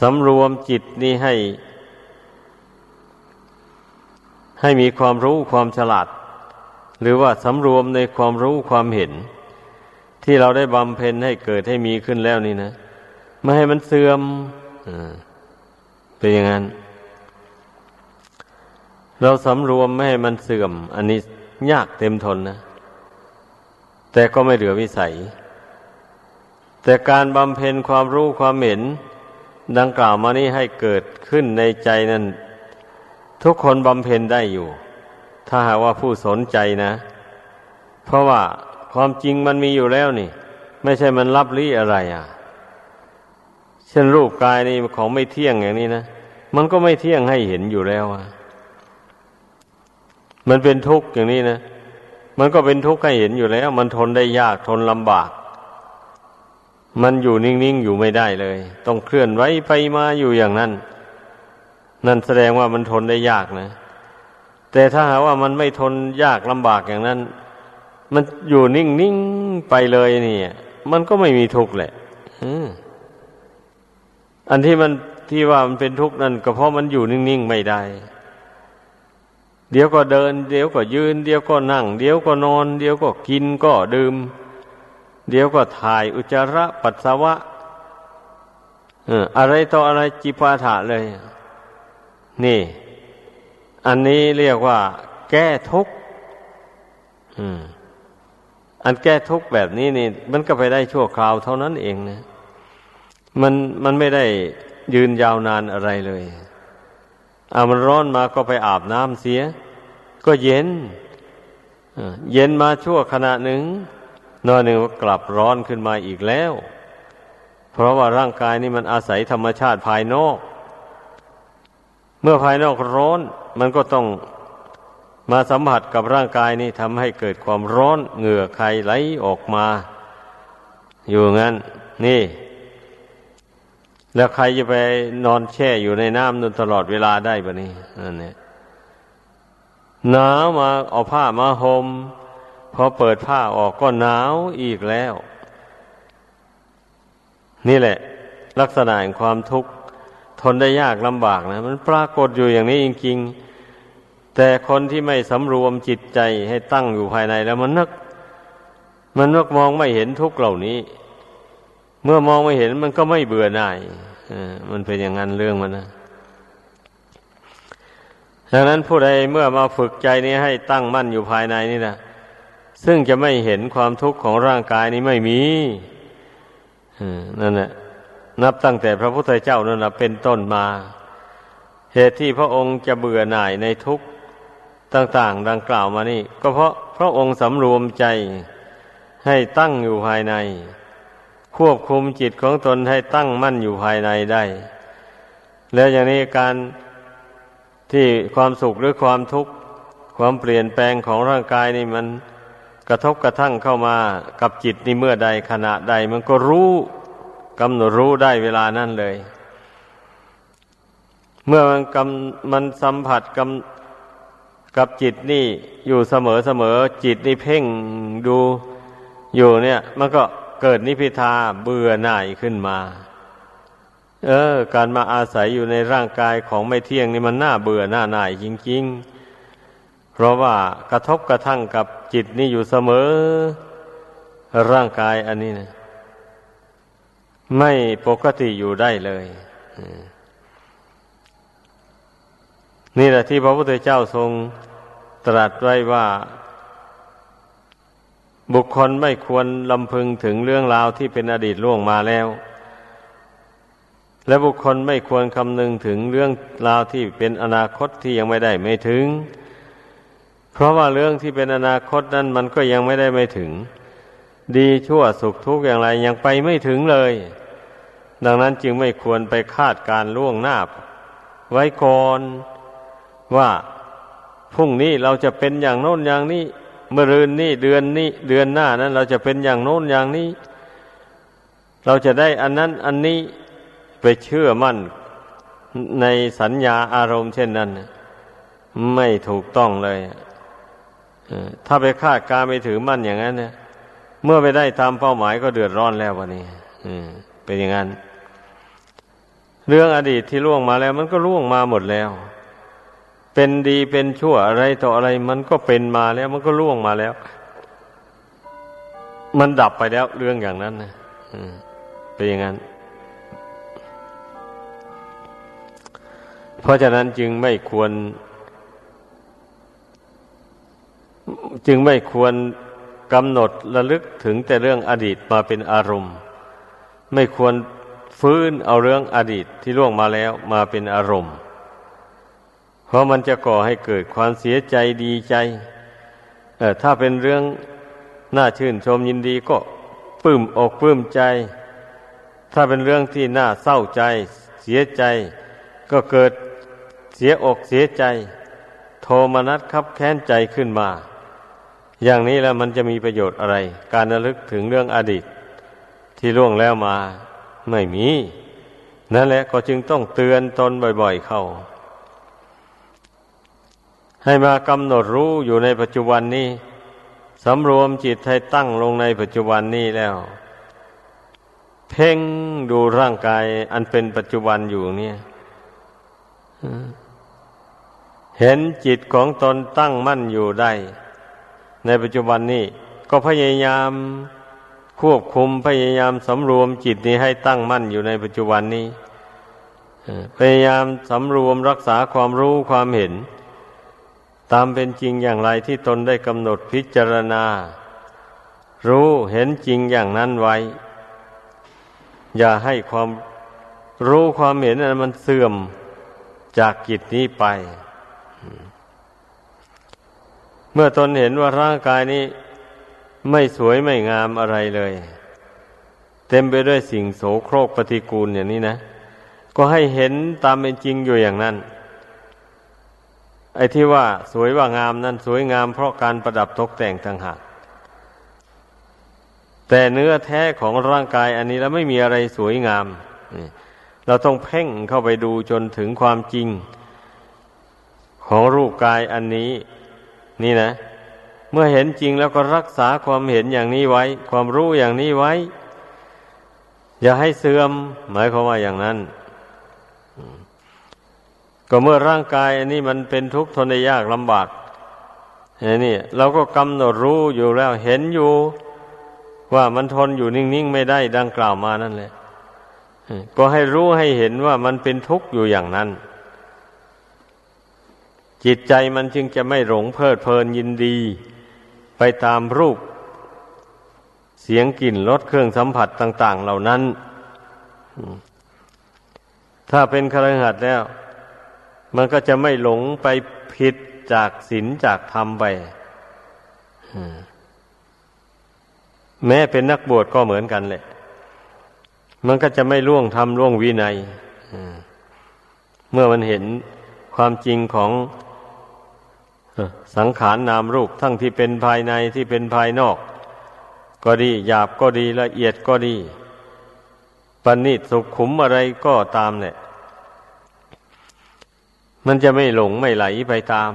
สำรวมจิตนี้ให้ ให้มีความรู้ความฉลาด หรือว่าสำรวมในความรู้ความเห็น ที่เราได้บำเพ็ญให้เกิดให้มีขึ้นแล้วนี่นะ ไม่ให้มันเสื่อม เป็นอย่างนั้น เราสำรวมไม่ให้มันเสื่อม อันนี้ยากเต็มทนนะ แต่ก็ไม่เหลือวิสัย แต่การบำเพ็ญความรู้ความเห็น ดังกล่าวมานี้ให้เกิดขึ้นในใจนั้น ทุกคนบำเพ็ญได้อยู่ ถ้าหากว่าผู้สนใจนะ เพราะว่าความจริงมันมีอยู่แล้วนี่ ไม่ใช่มันรับลี้อะไรอะ เช่นรูปกายนี่ของไม่เที่ยงอย่างนี้นะ มันก็ไม่เที่ยงให้เห็นอยู่แล้วอะมันเป็นทุกข์อย่างนี้นะ มันก็เป็นทุกข์ให้เห็นอยู่แล้ว มันทนได้ยากทนลำบาก มันอยู่นิ่งๆอยู่ไม่ได้เลย ต้องเคลื่อนไหวไปมาอยู่อย่างนั้น นั่นแสดงว่ามันทนได้ยากนะ แต่ถ้าหาว่ามันไม่ทนยากลำบากอย่างนั้น มันอยู่นิ่งๆไปเลยนี่มันก็ไม่มีทุกข์แหละอั อันที่มันที่ว่ามันเป็นทุกข์นั่นก็เพราะมันอยู่นิ่งๆไม่ได้ เดี๋ยวก็เดิน เดี๋ยวก็ยืน เดี๋ยวก็นั่ง เดี๋ยวก็นอน เดี๋ยวก็กินก็ดื่ม เดี๋ยวก็ถ่ายอุจจาระปัสสาวะอะไรต่ออะไรจิปาถะเลย นี่ อันนี้เรียกว่า แก้ทุกข์อันแก้ทุกข์แบบนี้นี่ มันก็ไปได้ชั่วคราวเท่านั้นเองนะ มันมันไม่ได้ยืนยาวนานอะไรเลยอามันร้อนมาก็ไปอาบน้ำเสีย ก็เย็นเย็นมาชั่วขณะหนึ่งน้อยหนึ่งก็กลับร้อนขึ้นมาอีกแล้ว เพราะว่าร่างกายนี่มันอาศัยธรรมชาติภายนอก เมื่อภายนอกร้อน มันก็ต้องมาสัมผัสกับร่างกายนี่ทำให้เกิดความร้อนเหงื่อใครไหลออกมา อยู่งั้น นี่ แล้วใครจะไปนอนแช่อยู่ในน้ำนนตลอดเวลาได้ปะนี่นั่นเนี่ยหนาวมาเอาผ้ามาหม่มพอเปิดผ้าออกก็หนาวอีกแล้ว นี่แหละ ลักษณะแห่งความทุกข์ทนได้ยากลำบากนะ มันปรากฏอยู่อย่างนี้จริงๆ แต่คนที่ไม่สำรวมจิตใจให้ตั้งอยู่ภายในแล้วมันนึกมันนึกมองไม่เห็นทุกข์เหล่านี้ เมื่อมองไม่เห็นมันก็ไม่เบื่อหน่ายมันเป็นอย่างนั้นเรื่องมันนะดังนั้นผู้ใดเมื่อมาฝึกใจนี้ให้ตั้งมั่นอยู่ภายในนี่นะซึ่งจะไม่เห็นความทุกข์ของร่างกายนี้ไม่มีนั่นแหละนับตั้งแต่พระพุทธเจ้านั่นแหละเป็นต้นมา เหตุที่พระองค์จะเบื่อหน่ายในทุกข์ต่างๆ ดังกล่าวมานี่ ก็เพราะพระองค์สำรวมใจให้ตั้งอยู่ภายใน ควบคุมจิตของตนให้ตั้งมั่นอยู่ภายในได้ แล้วอย่างนี้การที่ความสุขหรือความทุกข์ความเปลี่ยนแปลงของร่างกายนี่มันกระทบกระทั่งเข้ามากับจิตนี่เมื่อใดขณะใด มันก็รู้กำหนดรู้ได้เวลานั้นเลย เมื่อมันกำมันสัมผัสกับกับจิตนี่อยู่เสมอเสมอจิตนี่เพ่งดูอยู่เนี่ย มันก็ เกิดนิพิทาเบื่อหน่ายขึ้นมา เออ การมาอาศัยอยู่ในร่างกายของไม่เที่ยงนี่มันน่าเบื่อหน้าหน่ายจริง ๆ เพราะว่ากระทบกระทั่งกับจิตนี่อยู่เสมอ ร่างกายอันนี้นะไม่ปกติอยู่ได้เลยนี่แหละที่พระพุทธเจ้าทรงตรัสไว้ว่า บุคคลไม่ควรลำพึงถึงเรื่องราวที่เป็นอดีตล่วงมาแล้ว และบุคคลไม่ควรคำนึงถึงเรื่องราวที่เป็นอนาคตที่ยังไม่ได้ไม่ถึง เพราะว่าเรื่องที่เป็นอนาคตนั้นมันก็ยังไม่ได้ไม่ถึง ดีชั่วสุขทุกข์อย่างไรยังไปไม่ถึงเลย ดังนั้นจึงไม่ควรไปคาดการล่วงหน้า ไว้ก่อนว่าพรุ่งนี้เราจะเป็นอย่างโน้นอย่างนี้ เมื่อรืนนี้เดือนนี้เดือนหน้านั้น เราจะเป็นอย่างโน้นอย่างนี้ เราจะได้อันนั้นอันนี้ไปเชื่อมั่นในสัญญาอารมณ์เช่นนั้น ไม่ถูกต้องเลยถ้าไปคาดการไปถือมั่นอย่างนั้นเนี่ยเมื่อไปได้ตามเป้าหมายก็เดือดร้อนแล้ววันนี้เป็นอย่างนั้น เรื่องอดีตที่ล่วงมาแล้ว มันก็ล่วงมาหมดแล้ว เป็นดีเป็นชั่วอะไรต่ออะไร มันก็เป็นมาแล้ว มันก็ล่วงมาแล้ว มันดับไปแล้วเรื่องอย่างนั้นนะเป็นอย่างนั้น เพราะฉะนั้นจึงไม่ควร จึงไม่ควรกำหนดระลึกถึงแต่เรื่องอดีตมาเป็นอารมณ์ ไม่ควรฟื้นเอาเรื่องอดีตที่ล่วงมาแล้วมาเป็นอารมณ์ เพราะมันจะก่อให้เกิดความเสียใจดีใจเออถ้าเป็นเรื่องน่าชื่นชมยินดีก็ปลื้มอกปลื้มใจ ถ้าเป็นเรื่องที่น่าเศร้าใจเสียใจ ก็เกิดเสียอกเสียใจ โทมนัสคับแค้นใจขึ้นมา อย่างนี้แล้วมันจะมีประโยชน์อะไร การระลึกถึงเรื่องอดีต ที่ล่วงแล้วมาไม่มี นั่นแหละก็จึงต้องเตือนตนบ่อย ๆ เข้า ให้มากำหนดรู้อยู่ในปัจจุบันนี้สำรวมจิตให้ตั้งลงในปัจจุบันนี้แล้ว เพ่งดูร่างกายอันเป็นปัจจุบันอยู่เนี่ยเห็นจิตของตนตั้งมั่นอยู่ได้ ในปัจจุบันนี้ ก็พยายามควบคุมพยายามสำรวมจิตนี้ให้ตั้งมั่นอยู่ในปัจจุบันนี้พยายามสำรวมรักษาความรู้ความเห็น ตามเป็นจริงอย่างไรที่ตนได้กำหนดพิจารณา รู้เห็นจริงอย่างนั้นไว้ อย่าให้ความรู้ความเห็นนั้นมันเสื่อมจากกิจนี้ไป เมื่อตนเห็นว่าร่างกายนี้ ไม่สวยไม่งามอะไรเลย เต็มไปด้วยสิ่งโสโครกปฏิกูลอย่างนี้นะ ก็ให้เห็นตามเป็นจริงอยู่อย่างนั้น ไอ้ที่ว่าสวยว่างามนั้นสวยงามเพราะการประดับตกแต่งต่างหากแต่เนื้อแท้ของร่างกายอันนี้แล้วไม่มีอะไรสวยงาม เราต้องเพ่งเข้าไปดูจนถึงความจริง ของรูปกายอันนี้ นี่นะ เมื่อเห็นจริงแล้วก็รักษาความเห็นอย่างนี้ไว้ ความรู้อย่างนี้ไว้ อย่าให้เสื่อม หมายความว่าอย่างนั้น ก็เมื่อร่างกายอันนี้มันเป็นทุกข์ทนได้ยากลำบากนี่เราก็กำหนดรู้อยู่แล้วเห็นอยู่ ว่ามันทนอยู่นิ่งๆไม่ได้ดังกล่าวมานั่นแหละก็ให้รู้ให้เห็นว่ามันเป็นทุกข์อยู่อย่างนั้น จิตใจมันจึงจะไม่หลงเพลิดเพลินยินดี ไปตามรูป เสียงกลิ่นรสเครื่องสัมผัสต่าง ๆ เหล่านั้น ถ้าเป็นคารหัดแล้ว มันก็จะไม่หลงไปผิดจากศีลจากธรรมไปแม้เป็นนักบวชก็เหมือนกันแหละ มันก็จะไม่ล่วงธรรมล่วงวินัยเมื่อมันเห็นความจริงของสังขารนนามรูปทั้งที่เป็นภายในที่เป็นภายนอก ก็ดีหยาบก็ดีละเอียดก็ดีปณิตสุขขุมอะไรก็ตามเนี่ย มันจะไม่หลงไม่ไหลไปตาม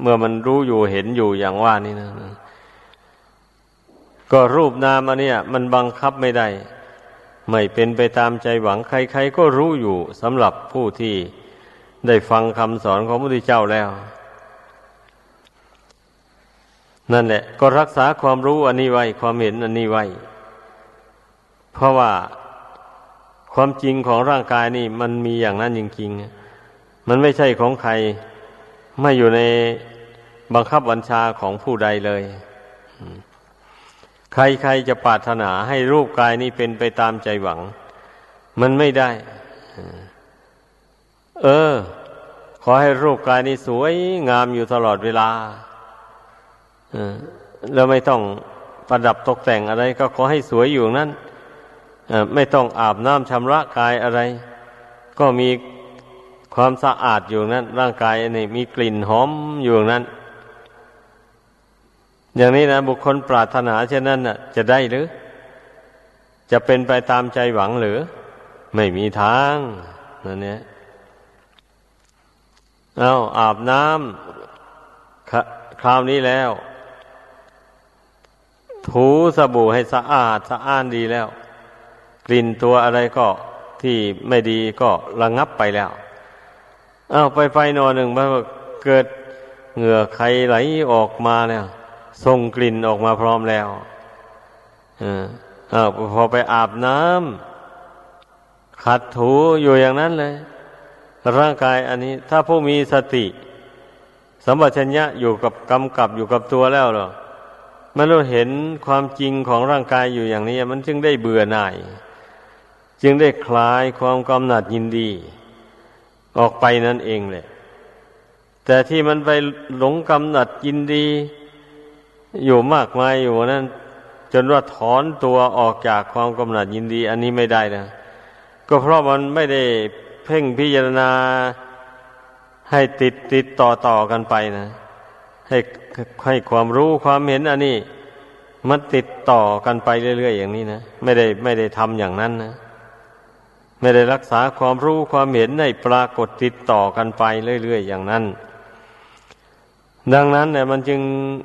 เมื่อมันรู้อยู่เห็นอยู่อย่างว่านี่นะ ก็รูปนามอันเนี้ยมันบังคับไม่ได้ ไม่เป็นไปตามใจหวังใคร ๆ ก็รู้อยู่สำหรับผู้ที่ได้ฟังคำสอนของพระพุทธเจ้าแล้ว นั่นแหละ ก็รักษาความรู้อันนี้ไว้ความเห็นอันนี้ไว้ เพราะว่าความจริงของร่างกายนี่ มันมีอย่างนั้นจริงๆ มันไม่ใช่ของใคร ไม่อยู่ในบังคับบัญชาของผู้ใดเลย ใครๆจะปรารถนาให้รูปกายนี้เป็นไปตามใจหวัง มันไม่ได้ เออ ขอให้รูปกายนี้สวยงามอยู่ตลอดเวลาแล้วไม่ต้องประดับตกแต่งอะไร ก็ขอให้สวยอยู่นั้นไม่ต้องอาบน้ำชำระกายอะไร ก็มี ความสะอาดอยู่นั้น ร่างกายนี่มีกลิ่นหอมอยู่นั้น อย่างนี้นะบุคคลปรารถนาเช่นนั้นน่ะจะได้หรือ จะเป็นไปตามใจหวังหรือ ไม่มีทางนั่นเนี่ยเอาอาบน้ำคราวนี้แล้ว ถูสบู่ให้สะอาดสะอ้านดีแล้ว กลิ่นตัวอะไรก็ที่ไม่ดีก็ระงับไปแล้ว เอาไปไปนอนหนึ่งมันเกิดเหงื่อใครไหลออกมาแล้วส่งกลิ่นออกมาพร้อมแล้วอาพอไปอาบน้ำขัดถูอยู่อย่างนั้นเลย ร่างกายอันนี้ ถ้าผู้มีสติ สัมปชัญญะอยู่กับกำกับอยู่กับตัวแล้วหรอมันเราเห็นความจริงของร่างกายอยู่อย่างนี้ มันจึงได้เบื่อหน่าย จึงได้คลายความกำหนัดยินดี ออกไปนั่นเองแหละแต่ที่มันไปหลงกำหนัดยินดี อยู่มากมายอยู่นั้น จนว่าถอนตัวออกจากความกำหนัดยินดี อันนี้ไม่ได้นะก็เพราะมันไม่ได้เพ่งพิจารณาให้ติดติดต่อต่อกันไปนะ ให้ให้ความรู้ความเห็นอันนี้ มันติดต่อกันไปเรื่อยๆอย่างนี้นะไม่ได้ไม่ได้ทำอย่างนั้นนะ ไม่ได้รักษาความรู้ความเห็นในปรากฏติดต่อกันไปเรื่อยๆอย่างนั้น ดังนั้นเนี่ยมันจึง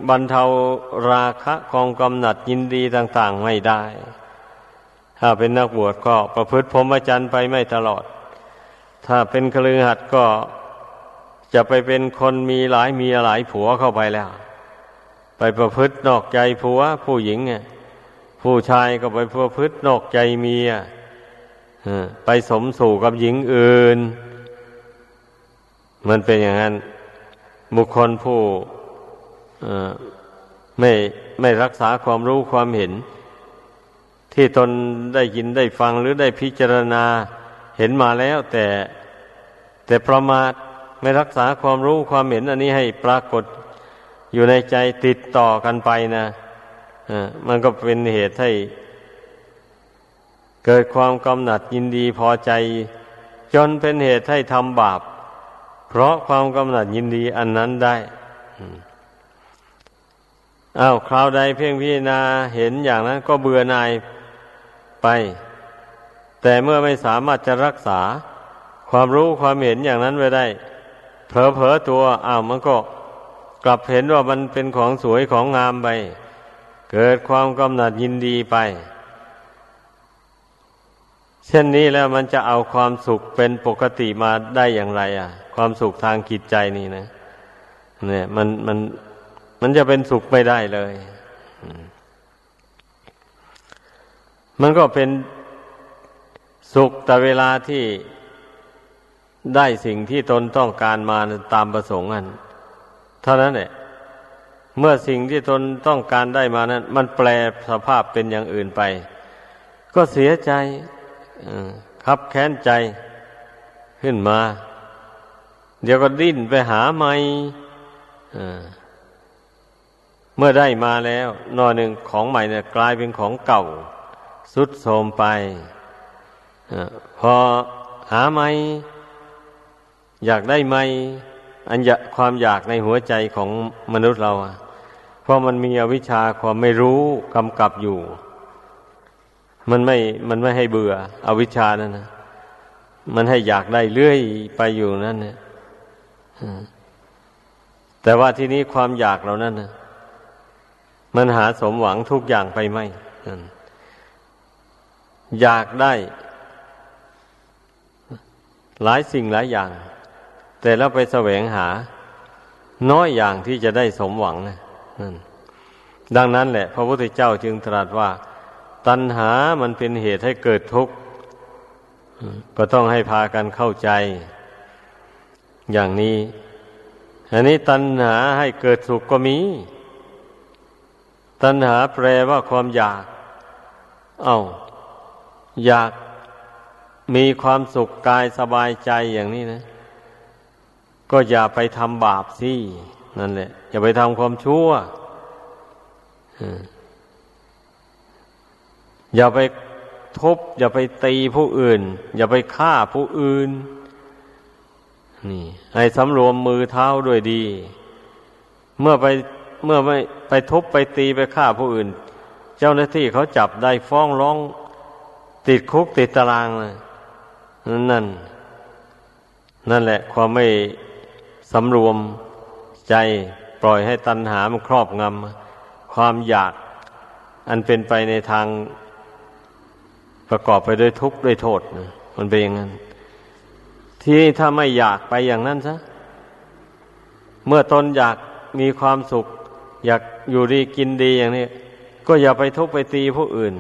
บรรเทาราคะความกำหนัดยินดีต่าง ๆ ไม่ได้ ถ้าเป็นนักบวชก็ประพฤติพรหมจรรย์ไปไม่ตลอด ถ้าเป็นคลือหัดก็จะไปเป็นคนมีหลายมีหลายผัวเข้าไปแล้ว ไปประพฤตินอกใจผัวผู้หญิงเนี่ยผู้ชายก็ไปประพฤตินอกใจเมีย ไปสมสู่กับหญิงอื่น มันเป็นอย่างนั้น บุคคลผู้ไม่ไม่รักษาความรู้ความเห็น ที่ตนได้ยินได้ฟังหรือได้พิจารณาเห็นมาแล้ว แต่ แต่ประมาทไม่รักษาความรู้ความเห็น อันนี้ให้ปรากฏอยู่ในใจติดต่อกันไปนะมันก็เป็นเหตุให้ เกิดความกำหนัดยินดีพอใจ จนเป็นเหตุให้ทำบาป เพราะความกำหนัดยินดีอันนั้นได้อ้าวคราวใดเพียงพิจารณาเห็นอย่างนั้นก็เบื่อหน่ายไป แต่เมื่อไม่สามารถจะรักษา ความรู้ความเห็นอย่างนั้นไว้ได้ เผลอๆตัวอ้าวมันก็กลับเห็นว่ามันเป็นของสวยของงามไป เกิดความกำหนัดยินดีไป เช่นนี้แล้วมันจะเอาความสุขเป็นปกติมาได้อย่างไร อะ ความสุขทางจิตใจนี่นะ เนี่ย มันมันมันจะเป็นสุขไม่ได้เลย มันก็เป็นสุขแต่เวลาที่ได้สิ่งที่ตนต้องการมาตามประสงค์นั้นเท่านั้นแหละเมื่อสิ่งที่ตนต้องการได้มานั้น มันแปลสภาพเป็นอย่างอื่นไป ก็เสียใจ ขับแค้นใจขึ้นมา เดี๋ยวก็ดิ้นไปหาใหม่เมื่อได้มาแล้วนอหนึ่งของใหม่เนี่ยกลายเป็นของเก่า สุดโทมไปอพอหาใหม่อยากได้ใหม่อันยความอยากในหัวใจของมนุษย์เราเพราะมันมีอวิชชาความไม่รู้กำกับอยู่ มันไม่มันไม่ให้เบื่ออวิชชานั่นนะมันให้อยากได้เรื่อยไปอยู่นั่นเนี่ยแต่ว่าที่นี้ความอยากเรานั่นนะมันหาสมหวังทุกอย่างไปไหมอยากได้ หลายสิ่งหลายอย่าง แต่แล้วไปแสวงหา น้อยอย่างที่จะได้สมหวังนะดังนั้นแหละ พระพุทธเจ้าจึงตรัสว่า ตัณหามันเป็นเหตุให้เกิดทุกข์ ก็ต้องให้พากันเข้าใจ อย่างนี้อันนี้ตัณหาให้เกิดสุขก็มี ตัณหาแปลว่าความอยาก เอา้า อยากมีความสุขกายสบายใจอย่างนี้นะ ก็อย่าไปทำบาปสิ นั่นแหละ อย่าไปทำความชั่ว อย่าไปทุบ อย่าไปตีผู้อื่น อย่าไปฆ่าผู้อื่น นี่ ให้สำรวมมือเท้าด้วยดี เมื่อไปเมื่อไม่ไปทุบไปตีไปฆ่าผู้อื่น เจ้าหน้าที่เขาจับได้ฟ้องร้อง ติดคุกติดตารางเลยนั่น นั่นแหละ ความไม่สำรวมใจปล่อยให้ตัณหามันครอบงำความอยาก อันเป็นไปในทาง ประกอบไปด้วยทุกข์ด้วยโทษนะมันเป็นอย่างนั้น ที่ถ้าไม่อยากไปอย่างนั้นซะเมื่อตนอยากมีความสุข อยากอยู่ดีกินดีอย่างนี้ก็อย่าไปทุบไปตีผู้อื่น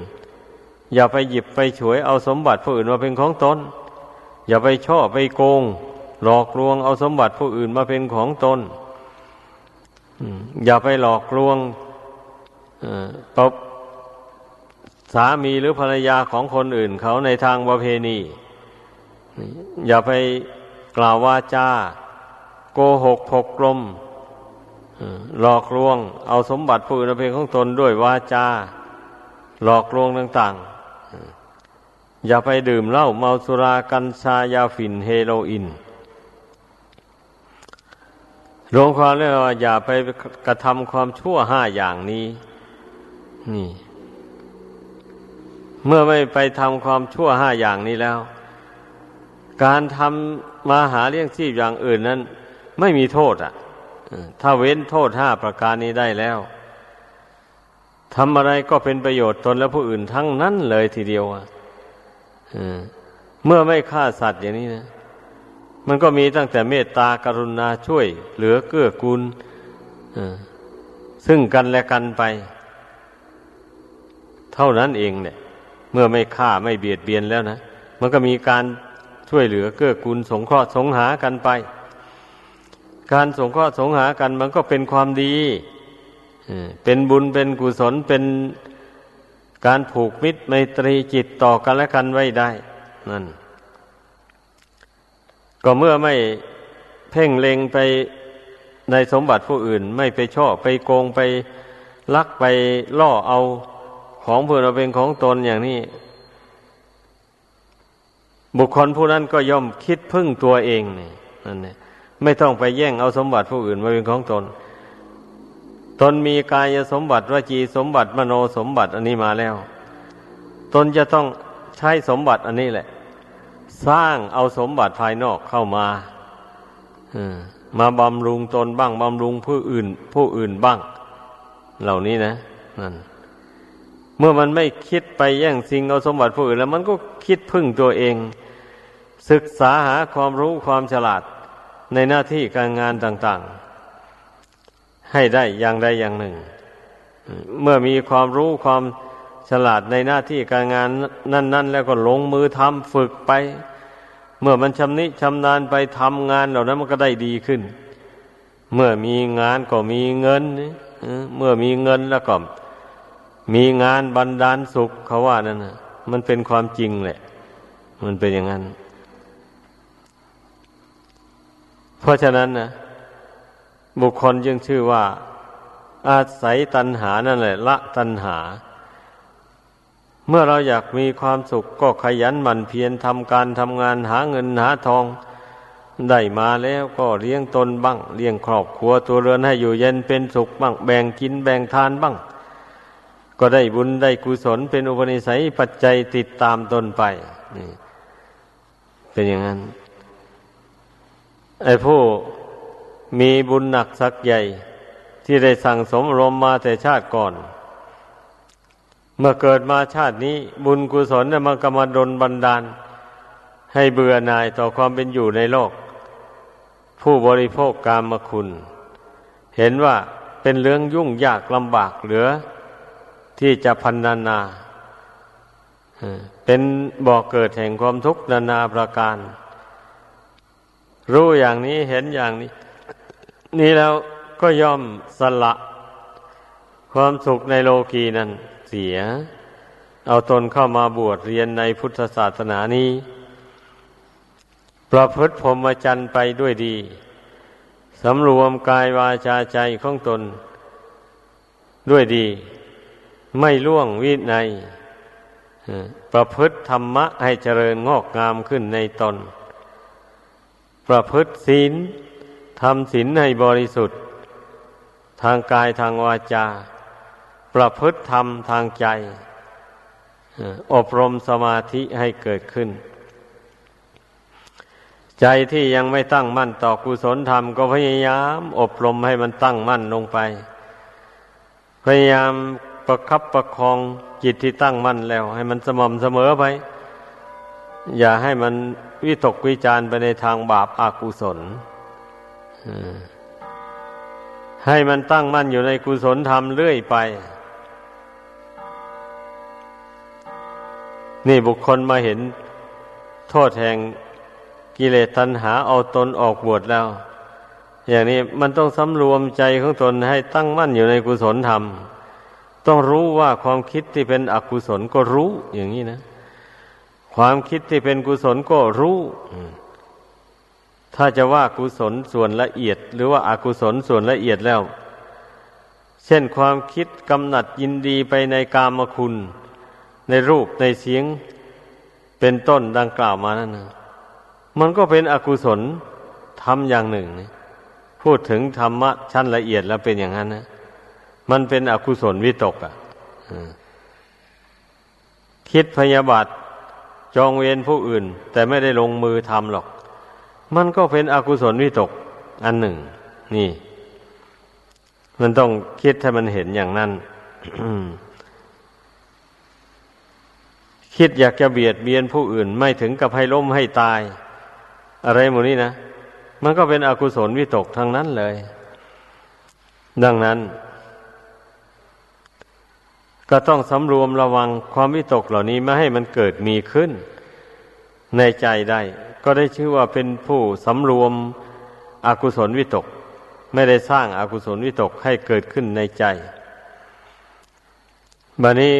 อย่าไปหยิบไปฉวยเอาสมบัติผู้อื่นมาเป็นของตน อย่าไปช่อไปโกง หลอกลวงเอาสมบัติผู้อื่นมาเป็นของตนอย่าไปหลอกลวงตบ สามีหรือภรรยาของคนอื่นเขาในทางประเพณี อย่าไปกล่าววาจาโกหกผกกลมหลอกลวง เอาสมบัติผู้อื่นเป็นของตนด้วยวาจาหลอกลวงต่าง ๆ อย่าไปดื่มเหล้าเมาสุรากัญชายาฝิ่นเฮโรอีนรวมความเรียกว่าอย่าไปกระทำความชั่วห้าอย่างนี้ นี่ เมื่อไม่ไปทำความชั่วห้าอย่างนี้แล้ว การทำมาหาเลี้ยงชีพอย่างอื่นนั้น ไม่มีโทษอะถ้าเว้นโทษห้าประการนี้ได้แล้วทำอะไรก็เป็นประโยชน์ตนและผู้อื่นทั้งนั้นเลยทีเดียวอะเมื่อไม่ฆ่าสัตว์อย่างนี้นะ มันก็มีตั้งแต่เมตตากรุณาช่วย เหลือเกื้อกูลซึ่งกันและกันไป เท่านั้นเองเนี่ย เมื่อไม่ฆ่าไม่เบียดเบียนแล้วนะมันก็มีการช่วยเหลือเกื้อกูลสงเคราะห์สงหากันไป การสงเคราะห์สงหากันมันก็เป็นความดีเป็นบุญเป็นกุศลเป็นการผูกมิตรไมตรีจิตต่อกันและกันไว้ได้นั่นก็เมื่อไม่เพ่งเล็งไปในสมบัติผู้อื่น ไม่ไปช่อไปโกงไปลักไปล่อเอา ของเพื่อนเราเป็นของตนอย่างนี้ บุคคลผู้นั้นก็ย่อมคิดพึ่งตัวเองนี่นั่นเนี่ยไม่ต้องไปแย่งเอาสมบัติผู้อื่นมาเป็นของตน ตนมีกายสมบัติวจีสมบัติมโนสมบัติอันนี้มาแล้ว ตนจะต้องใช้สมบัติอันนี้แหละ สร้างเอาสมบัติภายนอกเข้ามามาบำรุงตนบ้างบำรุงผู้อื่น ผู้อื่นบ้าง เหล่านี้นะนั่น เมื่อมันไม่คิดไปแย่งสิ่งเอาสมบัติผู้อื่นแล้ว มันก็คิดพึ่งตัวเอง ศึกษาหาความรู้ความฉลาดในหน้าที่การงานต่าง ๆ ให้ได้อย่างใดอย่างหนึ่ง เมื่อมีความรู้ความฉลาดในหน้าที่การงานนั่น ๆ แล้วก็ลงมือทำฝึกไป เมื่อมันชำนิชำนาญไปทำงานเหล่านั้นมันก็ได้ดีขึ้น เมื่อมีงานก็มีเงิน เมื่อมีเงินแล้วก็ มีงานบันดาลสุขเขาว่านั่นนะมันเป็นความจริงแหละ มันเป็นอย่างนั้น เพราะฉะนั้นนะบุคคลจึงชื่อว่า อาศัยตัณหานั่นแหละ ละตัณหา เมื่อเราอยากมีความสุขก็ขยันหมั่นเพียรทำการทำงานหาเงินหาทองได้มาแล้วก็เลี้ยงตนบ้าง เลี้ยงครอบครัวตัวเรือนให้อยู่เย็นเป็นสุขบ้าง แบ่งกินแบ่งทานบ้าง ก็ได้บุญได้กุศลเป็นอุปนิสัยปัจจัยติดตามตนไปนี่เป็นอย่างนั้น ไอ้ผู้มีบุญหนักสักใหญ่ ที่ได้สั่งสมรมมาแต่ชาติก่อน เมื่อเกิดมาชาตินี้ บุญกุศลมันก็มาดนบันดาล ให้เบื่อหน่ายต่อความเป็นอยู่ในโลก ผู้บริโภคกามคุณ เห็นว่าเป็นเรื่องยุ่งยากลำบากเหลือ ที่จะพันนานาเป็นบ่อกเกิดแห่งความทุกข์นานาประการ รู้อย่างนี้เห็นอย่างนี้ นี่แล้วก็ยอมสละ ความสุขในโลกีนั้นเสีย เอาตนเข้ามาบวชเรียนในพุทธศาสนานี้ ประพฤติพรหมจรรย์ไปด้วยดีสำรวมกายวาจาใจของตนด้วยดี ไม่ล่วงวินัยประพฤติธรรมะให้เจริญงอกงามขึ้นในตน ประพฤติศีลทำศีลให้บริสุทธิ์ ทางกายทางวาจา ประพฤติธรรมทางใจ อบรมสมาธิให้เกิดขึ้น ใจที่ยังไม่ตั้งมั่นต่อกุศลธรรมก็พยายาม อบรมให้มันตั้งมั่นลงไป พยายาม ประคับประคองจิตที่ตั้งมั่นแล้ว ให้มันสม่ำเสมอไป อย่าให้มันวิตกวิจารไปในทางบาปอากุศลให้มันตั้งมั่นอยู่ในกุศลธรรมเรื่อยไป นี่บุคคลมาเห็นโทษแห่งกิเลสตัณหาเอาตนออกบวชแล้ว อย่างนี้มันต้องสำรวมใจของตนให้ตั้งมั่นอยู่ในกุศลธรรม ต้องรู้ว่าความคิดที่เป็นอกุศลก็รู้อย่างนี้นะ ความคิดที่เป็นกุศลก็รู้ถ้าจะว่ากุศลส่วนละเอียด หรือว่าอากุศลส่วนละเอียดแล้ว เช่นความคิดกำหนัดยินดีไปในกามคุณ ในรูปในเสียงเป็นต้นดังกล่าวมานั่นนะมันก็เป็นอกุศลทำอย่างหนึ่งนี่พูดถึงธรรมะชั้นละเอียดแล้วเป็นอย่างนั้นนะ มันเป็นอกุศลวิตกอะ่ะคิดพยาบาทจองเวรผู้อื่น แต่ไม่ได้ลงมือทำหรอก มันก็เป็นอกุศลวิตก อันหนึ่ง นี่ มันต้องคิดให้มันเห็นอย่างนั้นคิดอยากจะเบียดเบียนผู้อื่น ไม่ถึงกับให้ล้มให้ตาย อะไรหมดนี้นะ มันก็เป็นอกุศลวิตกทั้งนั้นเลย ดังนั้น ก็ต้องสำรวมระวังความวิตกเหล่านี้ไม่ให้มันเกิดมีขึ้น ในใจได้ ก็ได้ชื่อว่าเป็นผู้สำรวมอกุศลวิตก ไม่ได้สร้างอากุศลวิตกให้เกิดขึ้นในใจบัดนี้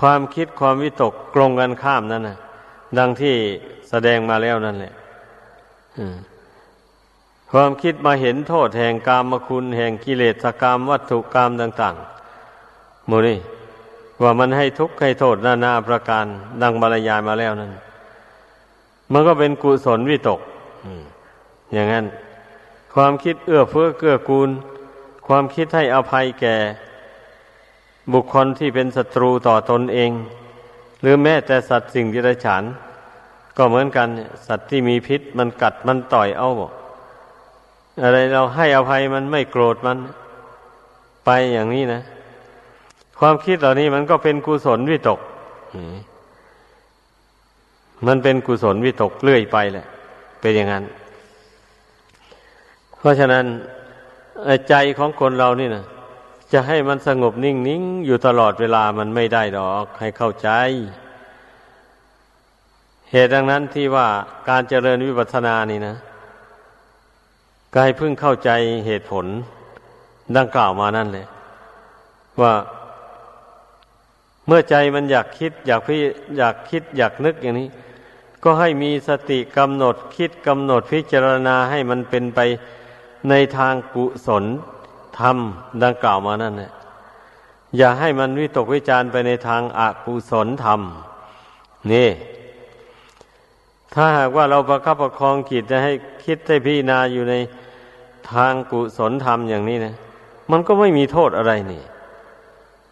ความคิดความวิตกกลงกันข้ามนั่นนะดังที่แสดงมาแล้วนั่นแหละความคิดมาเห็นโทษแห่งกามคุณแห่งกิเลสกรรมวัตถุกรรมต่าง ๆ มูนี่ว่ามันให้ทุกข์ให้โทษนานาประการ ดังบรรยายมาแล้วนั่นมันก็เป็นกุศลวิตกอย่างนั้น ความคิดเอื้อเฟื้อเกื้อกูล ความคิดให้อภัยแก่ บุคคลที่เป็นศัตรูต่อตนเอง หรือแม้แต่สัตว์สิ่งที่ไรฉานก็เหมือนกัน สัตว์ที่มีพิษมันกัดมันต่อยเอาบอกอะไรเราให้อภัยมันไม่โกรธมัน ไปอย่างนี้นะ ความคิดเหล่านี้มันก็เป็นกุศลวิตก มันเป็นกุศลวิตกเลื่อยไปแหละ เป็นอย่างนั้น เพราะฉะนั้นใจของคนเรานี่นะจะให้มันสงบนิ่งนิ่งอยู่ตลอดเวลามันไม่ได้ดอก ให้เข้าใจ เหตุดังนั้นที่ว่าการเจริญวิปัสสนานี่นะกายพึ่งเข้าใจเหตุผลดังกล่าวมานั่นเลยว่า เมื่อใจมันอยากคิดอยากพิอยากคิดอยากนึกอย่างนี้ ก็ให้มีสติกำหนดคิดกำหนดพิจารณาให้มันเป็นไปในทางกุศลธรรมดังกล่าวมานั่นแหละอย่าให้มันวิตกวิจารไปในทางอากุศลธรรม นี่ ถ้าหากว่าเราประคับประคองจิตจะให้คิดให้พิจารณาอยู่ในทางกุศลธรรมอย่างนี้นะ มันก็ไม่มีโทษอะไรนี่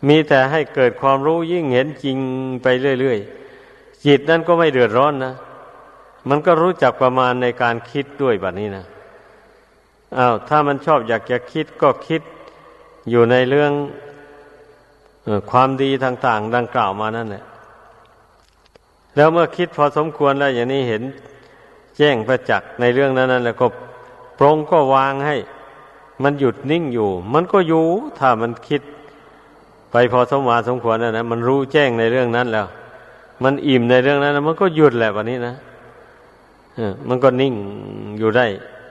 มีแต่ให้เกิดความรู้ยิ่งเห็นจริงไปเรื่อยๆ จิตนั่นก็ไม่เดือดร้อนนะ มันก็รู้จักประมาณในการคิดด้วยแบบนี้นะอา้าวถ้ามันชอบอยากจะคิดก็คิดอยู่ในเรื่องความดีต่างๆ ดังกล่าวมานั่นแหละ แล้วเมื่อคิดพอสมควรแล้วอย่างนี้เห็นแจ้งประจักษ์ในเรื่องนั้นนั่นแล้วก็ปรงก็วางให้ มันหยุดนิ่งอยู่ มันก็อยู่ถ้ามันคิด ไปพอสมวาสมควรแล้วนะมันรู้แจ้งในเรื่องนั้นแล้ว มันอิ่มในเรื่องนั้นมันก็หยุดแหละวันนี้นะมันก็นิ่งอยู่ได้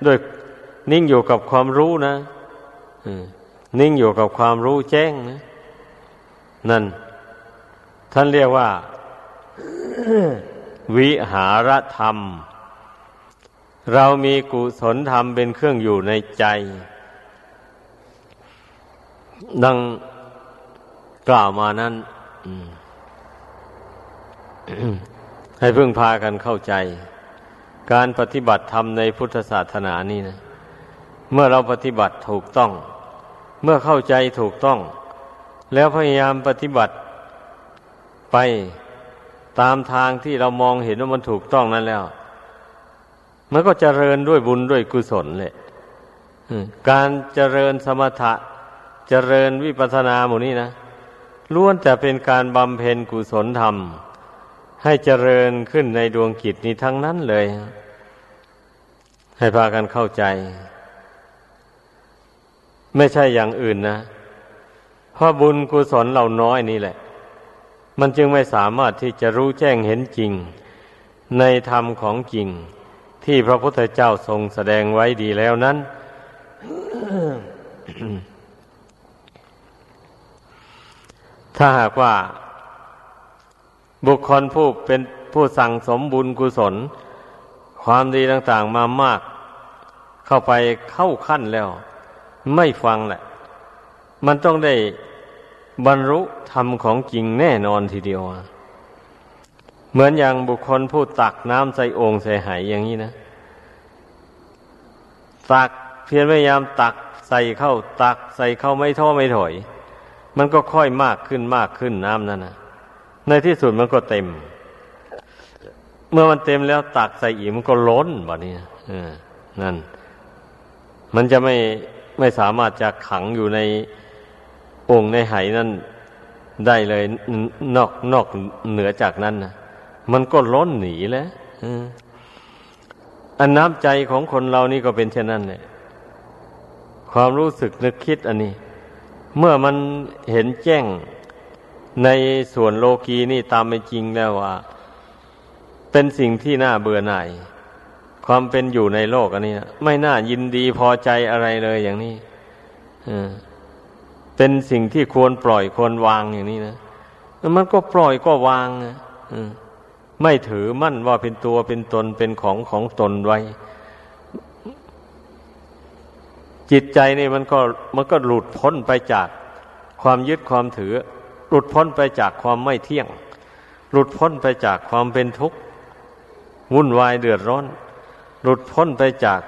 ด้วยนิ่งอยู่กับความรู้นะนิ่งอยู่กับความรู้แจ้งนะนั่น ท่านเรียกว่า วิหารธรรม เรามีกุศลธรรมเป็นเครื่องอยู่ในใจ ดัง กล่าวมานั้นให้พึ่งพากันเข้าใจ การปฏิบัติธรรมในพุทธศาสนานี่นะ เมื่อเราปฏิบัติถูกต้อง เมื่อเข้าใจถูกต้อง แล้วพยายามปฏิบัติไปตามทางที่เรามองเห็นว่ามันถูกต้องนั้นแล้ว มันก็เจริญด้วยบุญด้วยกุศลเลยการเจริญสมถะ เจริญวิปัสสนาหมู่นี้นะ ล้วนจะเป็นการบำเพ็ญกุศลธรรม ให้เจริญขึ้นในดวงกิจนี้ทั้งนั้นเลย ให้พากันเข้าใจ ไม่ใช่อย่างอื่นนะเพราะบุญกุศลเราน้อยนี่แหละ มันจึงไม่สามารถที่จะรู้แจ้งเห็นจริง ในธรรมของจริง ที่พระพุทธเจ้าทรงแสดงไว้ดีแล้วนั้น ถ้าหากว่า บุคคลผู้เป็นผู้สั่งสมบุญกุศล ความดีต่าง ๆ มามาก เข้าไปเข้าขั้นแล้ว ไม่ฟังแหละ มันต้องได้บรรลุธรรมของจริงแน่นอนทีเดียวเหมือนอย่างบุคคลผู้ตักน้ำใส่โอ่งใส่ไหอย่างนี้นะตักเพียรพยายามตักใส่เข้าตักใส่เข้าไม่ท้อไม่ถอย มันก็ค่อยมากขึ้นมากขึ้นน้ำนั่นนะในที่สุดมันก็เต็ม เมื่อมันเต็มแล้วตักใส่อีกมันก็ล้นแบบนี้นั่น มันจะไม่ไม่สามารถจะขังอยู่ในองค์ในไหนั้นได้เลยนอกนอกเหนือจากนั้นนะมันก็ล้นหนีแล้วอันน้ำใจของคนเรานี่ก็เป็นเช่นนั้นเลยความรู้สึกนึกคิดอันนี้ เมื่อมันเห็นแจ้งในส่วนโลกีนี่ตามเป็นจริงแล้วว่า เป็นสิ่งที่น่าเบื่อหน่าย ความเป็นอยู่ในโลกอันนี้ไม่น่ายินดีพอใจอะไรเลยอย่างนี้เป็นสิ่งที่ควรปล่อยควรวางอย่างนี้นะมันก็ปล่อยก็วางไม่ถือมั่นว่าเป็นตัวเป็นตนเป็นของของตนไว้ จิตใจนี่มันก็มันก็หลุดพ้นไปจากความยึดความถือ หลุดพ้นไปจากความไม่เที่ยง หลุดพ้นไปจากความเป็นทุกข์วุ่นวายเดือดร้อน หลุดพ้นไปจาก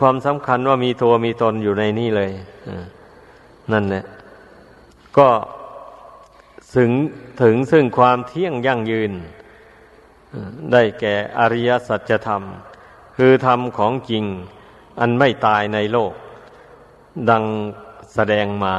ความสำคัญว่ามีตัวมีตนอยู่ในนี่เลยนั่นแหละก็ถึงถึงซึ่งความเที่ยงยั่งยืน ได้แก่อริยสัจธรรม คือธรรมของจริง อันไม่ตายในโลก ดังแสดงมา